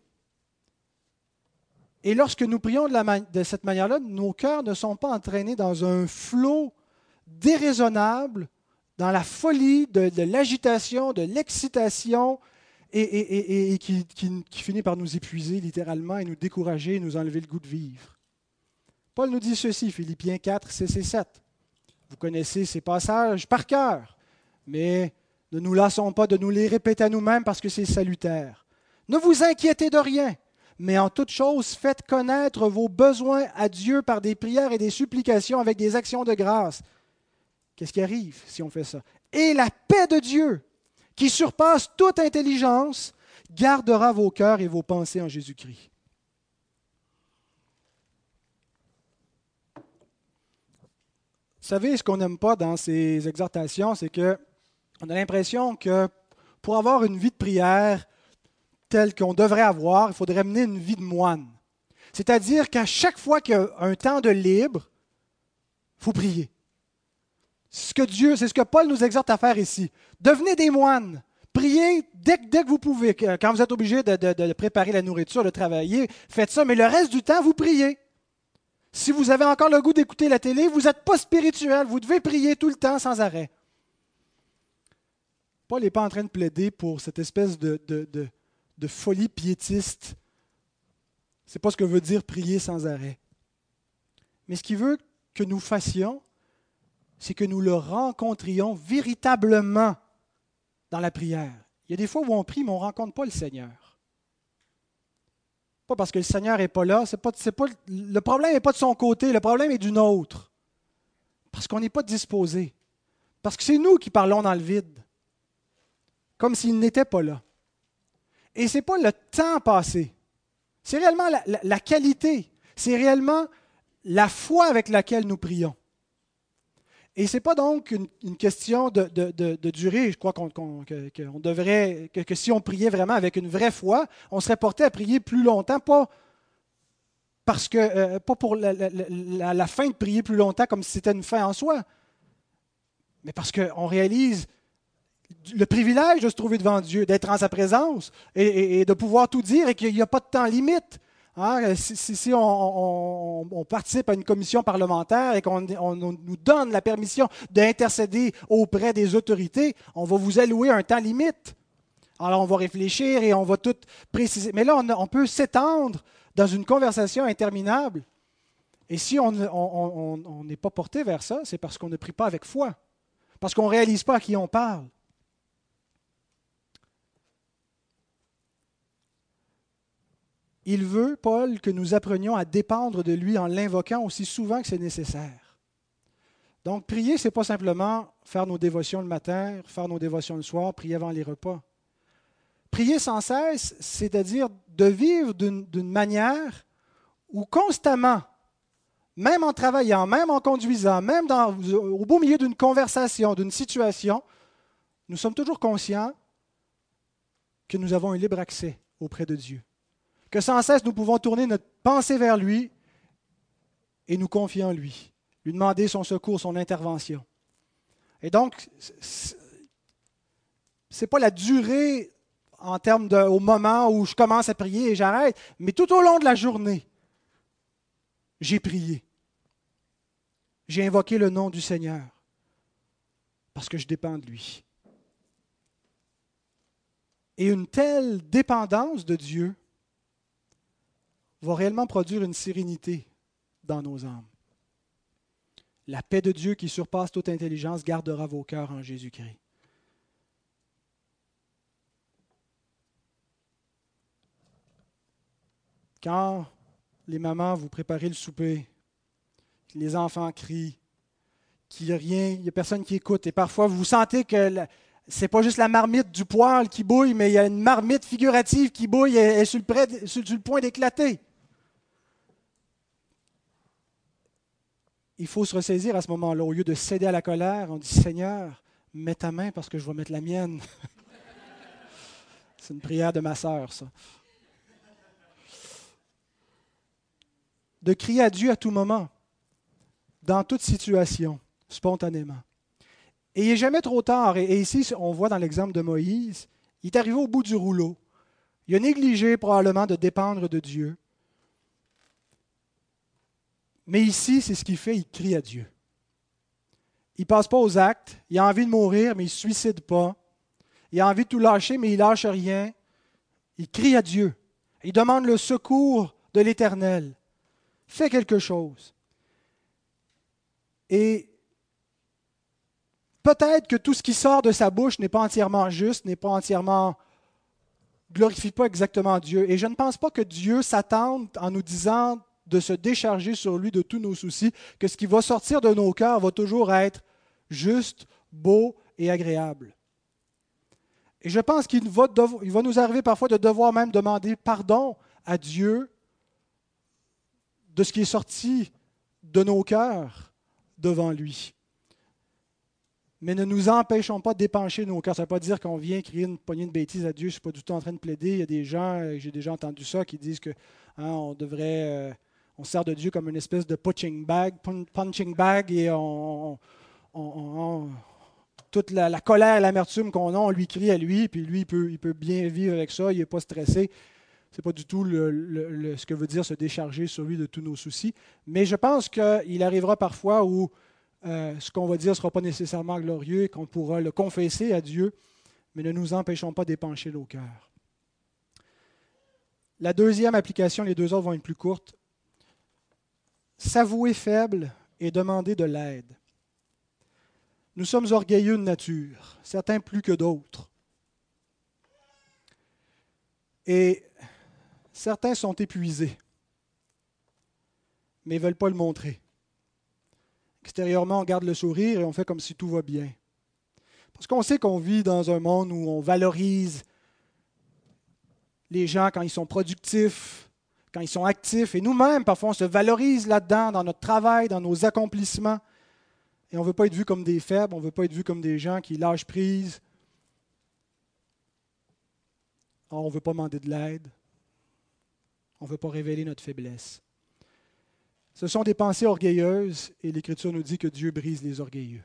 S1: Et lorsque nous prions de, cette manière-là, nos cœurs ne sont pas entraînés dans un flot déraisonnable, dans la folie de, l'agitation, de l'excitation, et, qui, finit par nous épuiser littéralement et nous décourager et nous enlever le goût de vivre. Paul nous dit ceci, Philippiens 4, 6 et 7. Vous connaissez ces passages par cœur, mais ne nous lassons pas de nous les répéter à nous-mêmes parce que c'est salutaire. Ne vous inquiétez de rien, mais en toute chose, faites connaître vos besoins à Dieu par des prières et des supplications avec des actions de grâce. Qu'est-ce qui arrive si on fait ça? Et la paix de Dieu, qui surpasse toute intelligence, gardera vos cœurs et vos pensées en Jésus-Christ. Vous savez, ce qu'on n'aime pas dans ces exhortations, c'est qu'on a l'impression que pour avoir une vie de prière telle qu'on devrait avoir, il faudrait mener une vie de moine. C'est-à-dire qu'à chaque fois qu'il y a un temps de libre, il faut prier. C'est ce que Dieu, c'est ce que Paul nous exhorte à faire ici. Devenez des moines. Priez dès, que vous pouvez. Quand vous êtes obligé de, de préparer la nourriture, de travailler, faites ça. Mais le reste du temps, vous priez. Si vous avez encore le goût d'écouter la télé, vous n'êtes pas spirituel. Vous devez prier tout le temps sans arrêt. Paul n'est pas en train de plaider pour cette espèce de, de, folie piétiste. Ce n'est pas ce que veut dire prier sans arrêt. Mais ce qu'il veut que nous fassions, c'est que nous le rencontrions véritablement dans la prière. Il y a des fois où on prie, mais on ne rencontre pas le Seigneur. Pas parce que le Seigneur n'est pas là. C'est pas, pas, le problème n'est pas de son côté, le problème est du nôtre. Parce qu'on n'est pas disposé. Parce que c'est nous qui parlons dans le vide. Comme s'il n'était pas là. Et ce n'est pas le temps passé. C'est réellement la qualité. C'est réellement la foi avec laquelle nous prions. Et ce n'est pas donc une, question de, durée. Je crois qu'on devrait, que, si on priait vraiment avec une vraie foi, on serait porté à prier plus longtemps, pas parce que euh, pas pour la, la, fin de prier plus longtemps comme si c'était une fin en soi, mais parce qu'on réalise le privilège de se trouver devant Dieu, d'être en sa présence et, et de pouvoir tout dire et qu'il n'y a pas de temps limite. Hein, si, on, participe à une commission parlementaire et qu'on nous donne la permission d'intercéder auprès des autorités, on va vous allouer un temps limite. Alors on va réfléchir et on va tout préciser. Mais là, on, peut s'étendre dans une conversation interminable Et si on n'est pas porté vers ça, c'est parce qu'on ne prie pas avec foi, parce qu'on ne réalise pas à qui on parle. Il veut, Paul, que nous apprenions à dépendre de lui en l'invoquant aussi souvent que c'est nécessaire. Donc, prier, ce n'est pas simplement faire nos dévotions le matin, faire nos dévotions le soir, prier avant les repas. Prier sans cesse, c'est-à-dire de vivre d'une manière où constamment, même en travaillant, même en conduisant, même au beau milieu d'une conversation, d'une situation, nous sommes toujours conscients que nous avons un libre accès auprès de Dieu que sans cesse nous pouvons tourner notre pensée vers lui et nous confier en lui, lui demander son secours, son intervention. Et donc, ce n'est pas la durée en termes de au moment où je commence à prier et j'arrête, mais tout au long de la journée, j'ai prié. J'ai invoqué le nom du Seigneur parce que je dépends de lui. Et une telle dépendance de Dieu va réellement produire une sérénité dans nos âmes. La paix de Dieu qui surpasse toute intelligence gardera vos cœurs en Jésus-Christ. Quand les mamans vous préparez le souper, les enfants crient, qu'il n'y a rien, il n'y a personne qui écoute, et parfois vous sentez que ce n'est pas juste la marmite du poêle qui bouille, mais il y a une marmite figurative qui bouille et est sur le point d'éclater. Il faut se ressaisir à ce moment-là. Au lieu de céder à la colère, on dit Seigneur, mets ta main parce que je vais mettre la mienne. C'est une prière de ma sœur, ça. De crier à Dieu à tout moment, dans toute situation, spontanément. Et il n'est jamais trop tard. Et, ici, on voit dans l'exemple de Moïse, il est arrivé au bout du rouleau. Il a négligé probablement de dépendre de Dieu. Mais ici, c'est ce qu'il fait, il crie à Dieu. Il ne passe pas aux actes, il a envie de mourir, mais il ne se suicide pas. Il a envie de tout lâcher, mais il ne lâche rien. Il crie à Dieu. Il demande le secours de l'Éternel. Fais quelque chose. Et peut-être que tout ce qui sort de sa bouche n'est pas entièrement juste, n'est pas entièrement glorifie pas exactement Dieu. Et je ne pense pas que Dieu s'attende en nous disant de se décharger sur lui de tous nos soucis, que ce qui va sortir de nos cœurs va toujours être juste, beau et agréable. Et je pense qu'il va, nous arriver parfois de devoir même demander pardon à Dieu de ce qui est sorti de nos cœurs devant lui. Mais ne nous empêchons pas d'épancher nos cœurs. Ça ne veut pas dire qu'on vient crier une poignée de bêtises à Dieu. Je ne suis pas du tout en train de plaider. Il y a des gens, j'ai déjà entendu ça, qui disent que hein, on devrait euh, on sert de Dieu comme une espèce de punching bag, et on, toute la, colère et l'amertume qu'on a, on lui crie à lui, puis lui, il peut, il peut bien vivre avec ça, il n'est pas stressé. Ce n'est pas du tout ce que veut dire se décharger sur lui de tous nos soucis. Mais je pense qu'il arrivera parfois où euh, ce qu'on va dire ne sera pas nécessairement glorieux et qu'on pourra le confesser à Dieu, mais ne nous empêchons pas d'épancher nos cœurs. La deuxième application, les deux autres vont être plus courtes, s'avouer faible et demander de l'aide. Nous sommes orgueilleux de nature, certains plus que d'autres. Et certains sont épuisés, mais ne veulent pas le montrer. Extérieurement, on garde le sourire et on fait comme si tout va bien. Parce qu'on sait qu'on vit dans un monde où on valorise les gens quand ils sont productifs, quand ils sont actifs. Et nous-mêmes, parfois, on se valorise là-dedans, dans notre travail, dans nos accomplissements. Et on ne veut pas être vu comme des faibles, on ne veut pas être vu comme des gens qui lâchent prise. on ne veut pas demander de l'aide. On ne veut pas révéler notre faiblesse. Ce sont des pensées orgueilleuses et l'Écriture nous dit que Dieu brise les orgueilleux.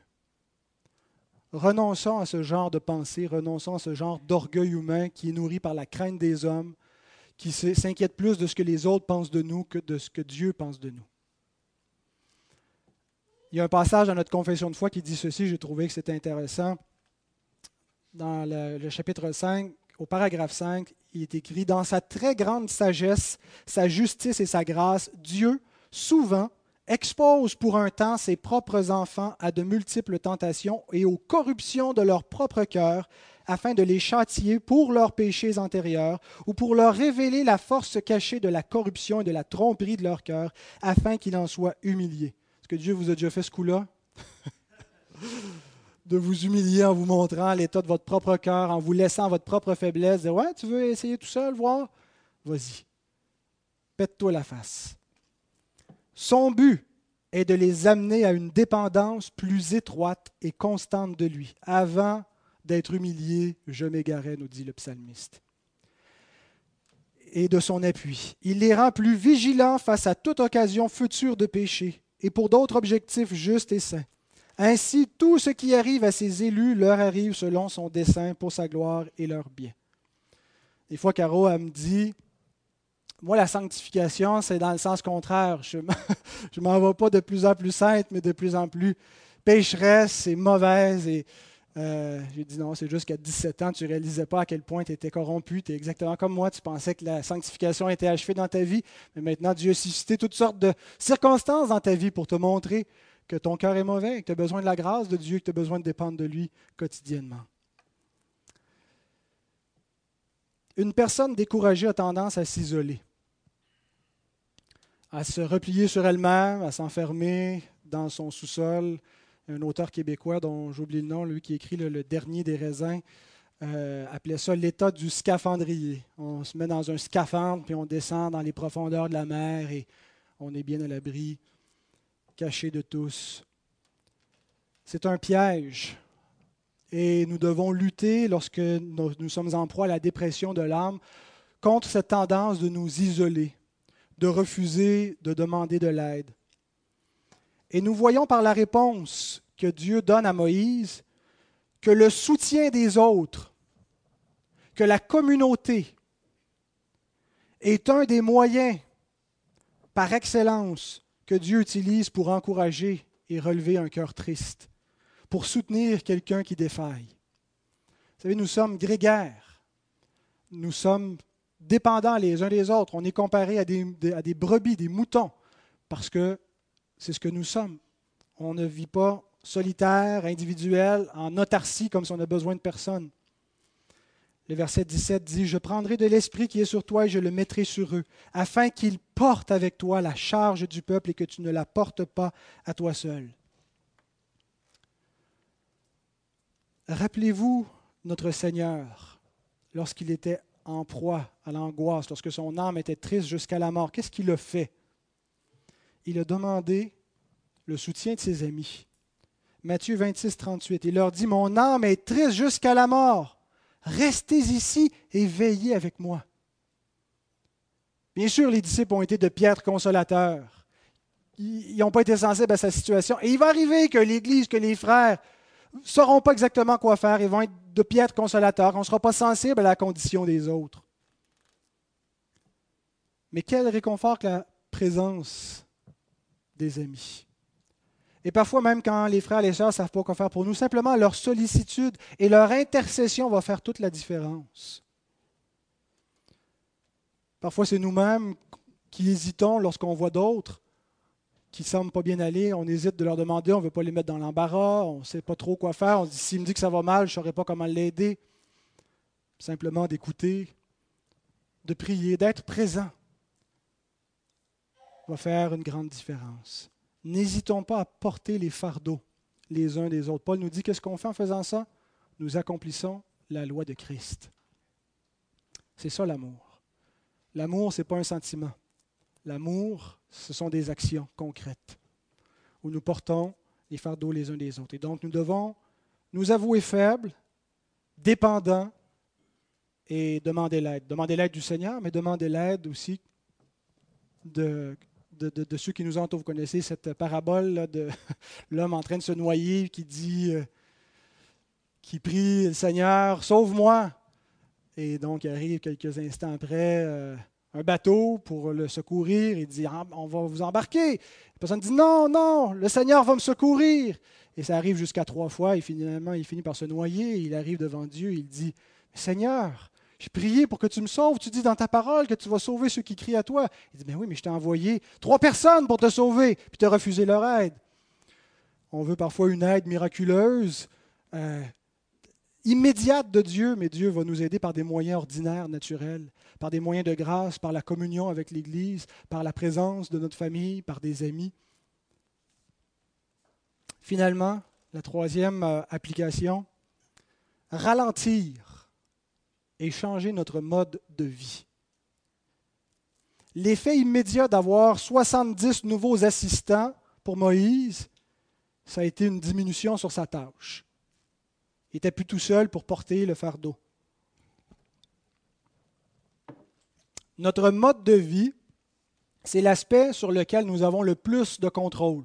S1: Renonçons à ce genre de pensée, renonçons à ce genre d'orgueil humain qui est nourri par la crainte des hommes, qui s'inquiète plus de ce que les autres pensent de nous que de ce que Dieu pense de nous. Il y a un passage dans notre confession de foi qui dit ceci, j'ai trouvé que c'était intéressant. Dans le, chapitre 5, au paragraphe 5, il est écrit, Dans sa très grande sagesse, sa justice et sa grâce, Dieu, souvent, expose pour un temps ses propres enfants à de multiples tentations et aux corruptions de leur propre cœur, afin de les châtier pour leurs péchés antérieurs, ou pour leur révéler la force cachée de la corruption et de la tromperie de leur cœur, afin qu'ils en soient humiliés. Est-ce que Dieu vous a déjà fait ce coup-là? De vous humilier en vous montrant l'état de votre propre cœur, en vous laissant votre propre faiblesse, dire Ouais, tu veux essayer tout seul, voir? Vas-y. Pète-toi la face. Son but est de les amener à une dépendance plus étroite et constante de lui. Avant d'être humilié, je m'égarais, nous dit le psalmiste. Et de son appui. Il les rend plus vigilants face à toute occasion future de péché et pour d'autres objectifs justes et saints. Ainsi, tout ce qui arrive à ses élus leur arrive selon son dessein pour sa gloire et leur bien. Des fois, Caro, elle me dit moi, la sanctification, c'est dans le sens contraire. Je ne m'en vais pas de plus en plus sainte, mais de plus en plus pécheresse et mauvaise. Et euh, j'ai dit non, c'est juste qu'à 17 ans, tu ne réalisais pas à quel point tu étais corrompu. Tu es exactement comme moi. Tu pensais que la sanctification était achevée dans ta vie. Mais maintenant, Dieu a suscité toutes sortes de circonstances dans ta vie pour te montrer que ton cœur est mauvais, que tu as besoin de la grâce de Dieu, que tu as besoin de dépendre de lui quotidiennement. Une personne découragée a tendance à s'isoler à se replier sur elle-même, à s'enfermer dans son sous-sol. Un auteur québécois dont j'oublie le nom, lui qui écrit le, dernier des raisins, euh, appelait ça l'état du scaphandrier. On se met dans un scaphandre, puis on descend dans les profondeurs de la mer et on est bien à l'abri, caché de tous. C'est un piège. Et nous devons lutter lorsque nous sommes en proie à la dépression de l'âme contre cette tendance de nous isoler de refuser de demander de l'aide. Et nous voyons par la réponse que Dieu donne à Moïse que le soutien des autres, que la communauté est un des moyens par excellence que Dieu utilise pour encourager et relever un cœur triste, pour soutenir quelqu'un qui défaille. Vous savez, nous sommes grégaires, nous sommes dépendants les uns des autres. On est comparé à des, à des brebis, des moutons, parce que c'est ce que nous sommes. On ne vit pas solitaire, individuel, en autarcie, comme si on a besoin de personne. Le verset 17 dit, Je prendrai de l'esprit qui est sur toi et je le mettrai sur eux, afin qu'ils portent avec toi la charge du peuple et que tu ne la portes pas à toi seul. Rappelez-vous notre Seigneur lorsqu'il était en proie à l'angoisse, lorsque son âme était triste jusqu'à la mort, qu'est-ce qu'il a fait? Il a demandé le soutien de ses amis. Matthieu 26, 38. Il leur dit, Mon âme est triste jusqu'à la mort. Restez ici et veillez avec moi. Bien sûr, les disciples ont été de piètres consolateurs. Ils n'ont pas été sensibles à sa situation. Et il va arriver que l'Église, que les frères ne sauront pas exactement quoi faire. Ils vont être de piètres consolateurs. On ne sera pas sensible à la condition des autres. Mais quel réconfort que la présence des amis. Et parfois, même quand les frères et les sœurs ne savent pas quoi faire pour nous, simplement leur sollicitude et leur intercession va faire toute la différence. Parfois, c'est nous-mêmes qui hésitons lorsqu'on voit d'autres qui ne semblent pas bien aller. On hésite de leur demander, on ne veut pas les mettre dans l'embarras, on ne sait pas trop quoi faire. On se dit, s'il me dit que ça va mal, je ne saurais pas comment l'aider. Simplement d'écouter, de prier, d'être présent va faire une grande différence. N'hésitons pas à porter les fardeaux les uns des autres. Paul nous dit qu'est-ce qu'on fait en faisant ça? Nous accomplissons la loi de Christ. C'est ça l'amour. L'amour, ce n'est pas un sentiment. L'amour, ce sont des actions concrètes où nous portons les fardeaux les uns des autres. Et donc, nous devons nous avouer faibles, dépendants et demander l'aide. Demander l'aide du Seigneur, mais demander l'aide aussi de, de, ceux qui nous entourent. Vous connaissez cette parabole de l'homme en train de se noyer qui dit, euh, qui prie le Seigneur, sauve-moi. Et donc, il arrive quelques instants après. Euh, un bateau pour le secourir. Il dit ah, On va vous embarquer. La personne dit Non, non, le Seigneur va me secourir. Et ça arrive jusqu'à trois fois. Et finalement, il finit par se noyer. Il arrive devant Dieu. Il dit Seigneur, J'ai prié pour que tu me sauves. Tu dis dans ta parole que tu vas sauver ceux qui crient à toi. Il dit, mais oui, mais je t'ai envoyé trois personnes pour te sauver, puis tu as refusé leur aide. On veut parfois une aide miraculeuse, euh, immédiate de Dieu, mais Dieu va nous aider par des moyens ordinaires, naturels, par des moyens de grâce, par la communion avec l'Église, par la présence de notre famille, par des amis. Finalement, la troisième euh, application, ralentir et changer notre mode de vie. L'effet immédiat d'avoir 70 nouveaux assistants pour Moïse, ça a été une diminution sur sa tâche. Il n'était plus tout seul pour porter le fardeau. Notre mode de vie, c'est l'aspect sur lequel nous avons le plus de contrôle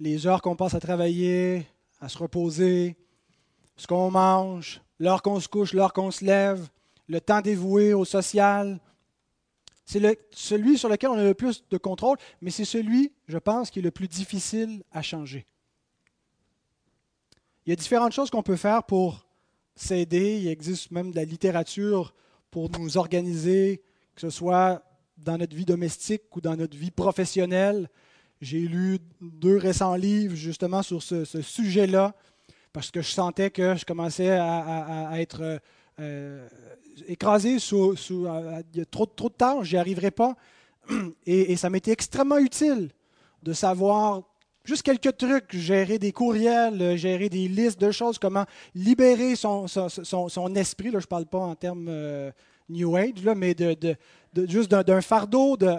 S1: les heures qu'on passe à travailler, à se reposer, ce qu'on mange, l'heure qu'on se couche, l'heure qu'on se lève, le temps dévoué au social. C'est celui sur lequel on a le plus de contrôle, mais c'est celui, je pense, qui est le plus difficile à changer. Il y a différentes choses qu'on peut faire pour s'aider. Il existe même de la littérature pour nous organiser, que ce soit dans notre vie domestique ou dans notre vie professionnelle. J'ai lu deux récents livres justement sur ce, sujet-là, parce que je sentais que je commençais à, être euh, écrasé sous, trop, trop de temps, j'y arriverai pas. Et, ça m'était extrêmement utile de savoir juste quelques trucs, gérer des courriels, gérer des listes de choses, comment libérer son, esprit. Là, je ne parle pas en termes euh, New Age, là, mais de juste d'un fardeau de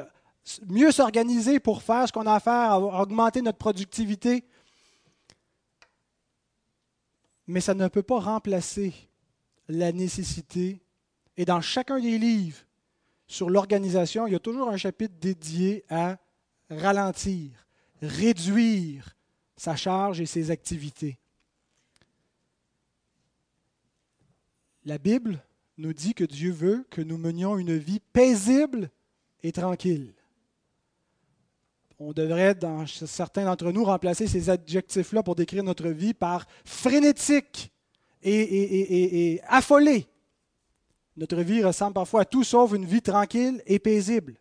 S1: mieux s'organiser pour faire ce qu'on a à faire, augmenter notre productivité. Mais ça ne peut pas remplacer la nécessité. Et dans chacun des livres sur l'organisation, il y a toujours un chapitre dédié à ralentir, réduire sa charge et ses activités. La Bible nous dit que Dieu veut que nous menions une vie paisible et tranquille on devrait, dans certains d'entre nous, remplacer ces adjectifs-là pour décrire notre vie par frénétique et, affolé. Notre vie ressemble parfois à tout sauf une vie tranquille et paisible.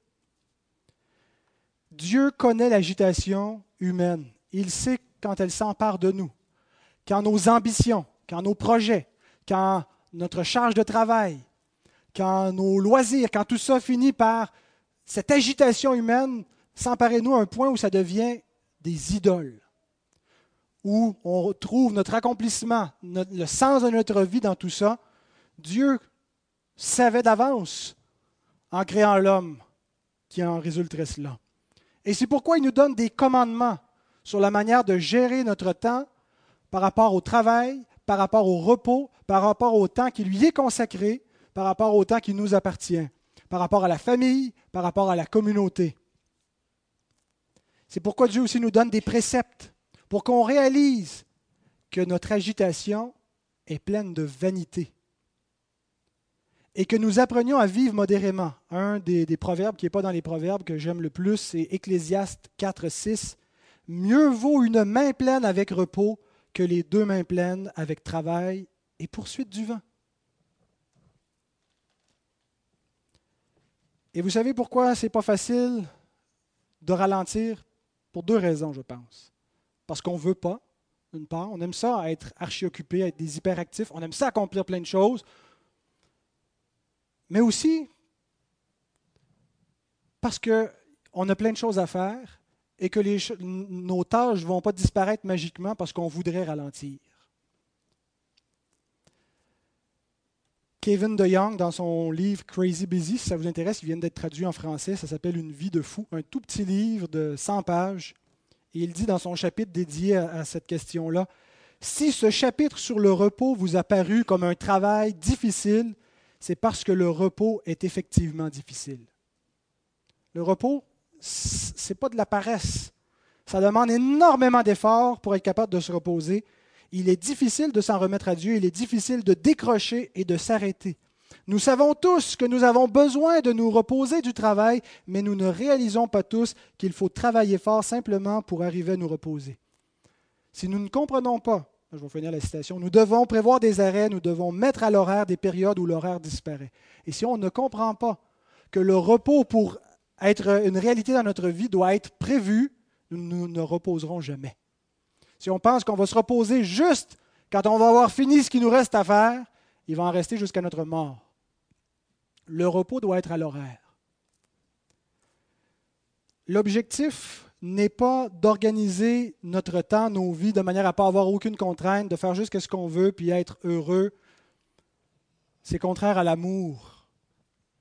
S1: Dieu connaît l'agitation humaine. Il sait quand elle s'empare de nous, quand nos ambitions, quand nos projets, quand notre charge de travail, quand nos loisirs, quand tout ça finit par cette agitation humaine s'emparer-nous à un point où ça devient des idoles, où on trouve notre accomplissement, le sens de notre vie dans tout ça. Dieu savait d'avance, en créant l'homme, qui en résulterait cela. Et c'est pourquoi il nous donne des commandements sur la manière de gérer notre temps par rapport au travail, par rapport au repos, par rapport au temps qui lui est consacré, par rapport au temps qui nous appartient, par rapport à la famille, par rapport à la communauté. C'est pourquoi Dieu aussi nous donne des préceptes, pour qu'on réalise que notre agitation est pleine de vanité et que nous apprenions à vivre modérément. Un des, proverbes qui n'est pas dans les proverbes que j'aime le plus, c'est Ecclésiaste 4, 6. Mieux vaut une main pleine avec repos que les deux mains pleines avec travail et poursuite du vent. Et vous savez pourquoi c'est pas facile de ralentir pour deux raisons, je pense. Parce qu'on ne veut pas, d'une part. On aime ça être archi-occupé, être des hyperactifs. On aime ça accomplir plein de choses. Mais aussi parce qu'on a plein de choses à faire et que nos tâches ne vont pas disparaître magiquement parce qu'on voudrait ralentir. Kevin DeYoung, dans son livre Crazy Busy, si ça vous intéresse, il vient d'être traduit en français, ça s'appelle Une vie de fou, un tout petit livre de 100 pages. Et il dit dans son chapitre dédié à, cette question-là, si ce chapitre sur le repos vous a paru comme un travail difficile, c'est parce que le repos est effectivement difficile. Le repos, ce n'est pas de la paresse. Ça demande énormément d'efforts pour être capable de se reposer il est difficile de s'en remettre à Dieu, il est difficile de décrocher et de s'arrêter. Nous savons tous que nous avons besoin de nous reposer du travail, mais nous ne réalisons pas tous qu'il faut travailler fort simplement pour arriver à nous reposer. Si nous ne comprenons pas je vais finir la citation, nous devons prévoir des arrêts, nous devons mettre à l'horaire des périodes où l'horaire disparaît. Et si on ne comprend pas que le repos pour être une réalité dans notre vie doit être prévu, nous, ne reposerons jamais. Si on pense qu'on va se reposer juste quand on va avoir fini ce qui nous reste à faire, il va en rester jusqu'à notre mort. Le repos doit être à l'horaire. L'objectif n'est pas d'organiser notre temps, nos vies, de manière à ne pas avoir aucune contrainte, de faire juste ce qu'on veut, puis être heureux. C'est contraire à l'amour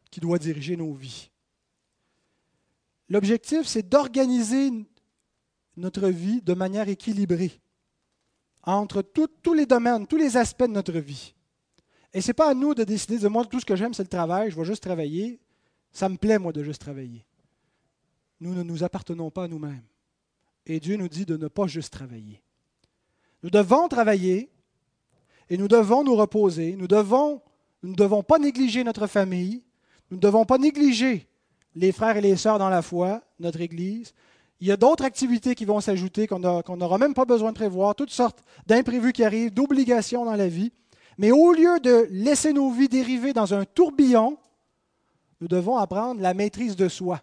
S1: qui doit diriger nos vies. L'objectif, c'est d'organiser notre vie de manière équilibrée entre tous les domaines, tous les aspects de notre vie. Et ce n'est pas à nous de décider de moi, tout ce que j'aime, c'est le travail, je vais juste travailler. Ça me plaît, moi, de juste travailler nous ne nous appartenons pas à nous-mêmes. Et Dieu nous dit de ne pas juste travailler. Nous devons travailler et nous devons nous reposer. Nous, devons, nous ne devons pas négliger notre famille. Nous ne devons pas négliger les frères et les sœurs dans la foi, notre Église. Il y a d'autres activités qui vont s'ajouter qu'on n'aura même pas besoin de prévoir, toutes sortes d'imprévus qui arrivent, d'obligations dans la vie. Mais au lieu de laisser nos vies dériver dans un tourbillon, nous devons apprendre la maîtrise de soi.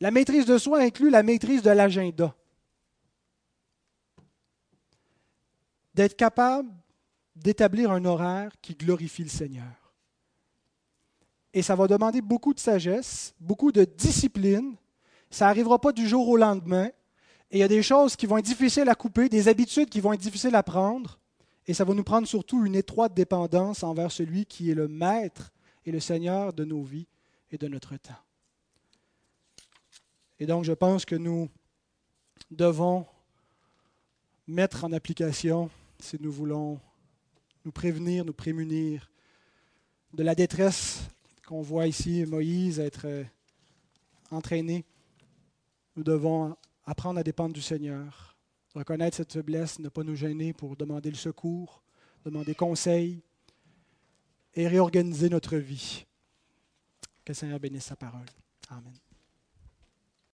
S1: La maîtrise de soi inclut la maîtrise de l'agenda. D'être capable d'établir un horaire qui glorifie le Seigneur. Et ça va demander beaucoup de sagesse, beaucoup de discipline. Ça n'arrivera pas du jour au lendemain. Et il y a des choses qui vont être difficiles à couper, des habitudes qui vont être difficiles à prendre. Et ça va nous prendre surtout une étroite dépendance envers celui qui est le Maître et le Seigneur de nos vies et de notre temps. Et donc, je pense que nous devons mettre en application, si nous voulons nous prévenir, nous prémunir de la détresse qu'on voit ici, Moïse être euh, entraîné. Nous devons apprendre à dépendre du Seigneur, reconnaître cette faiblesse, ne pas nous gêner pour demander le secours, demander conseil et réorganiser notre vie. Que le Seigneur bénisse sa parole. Amen.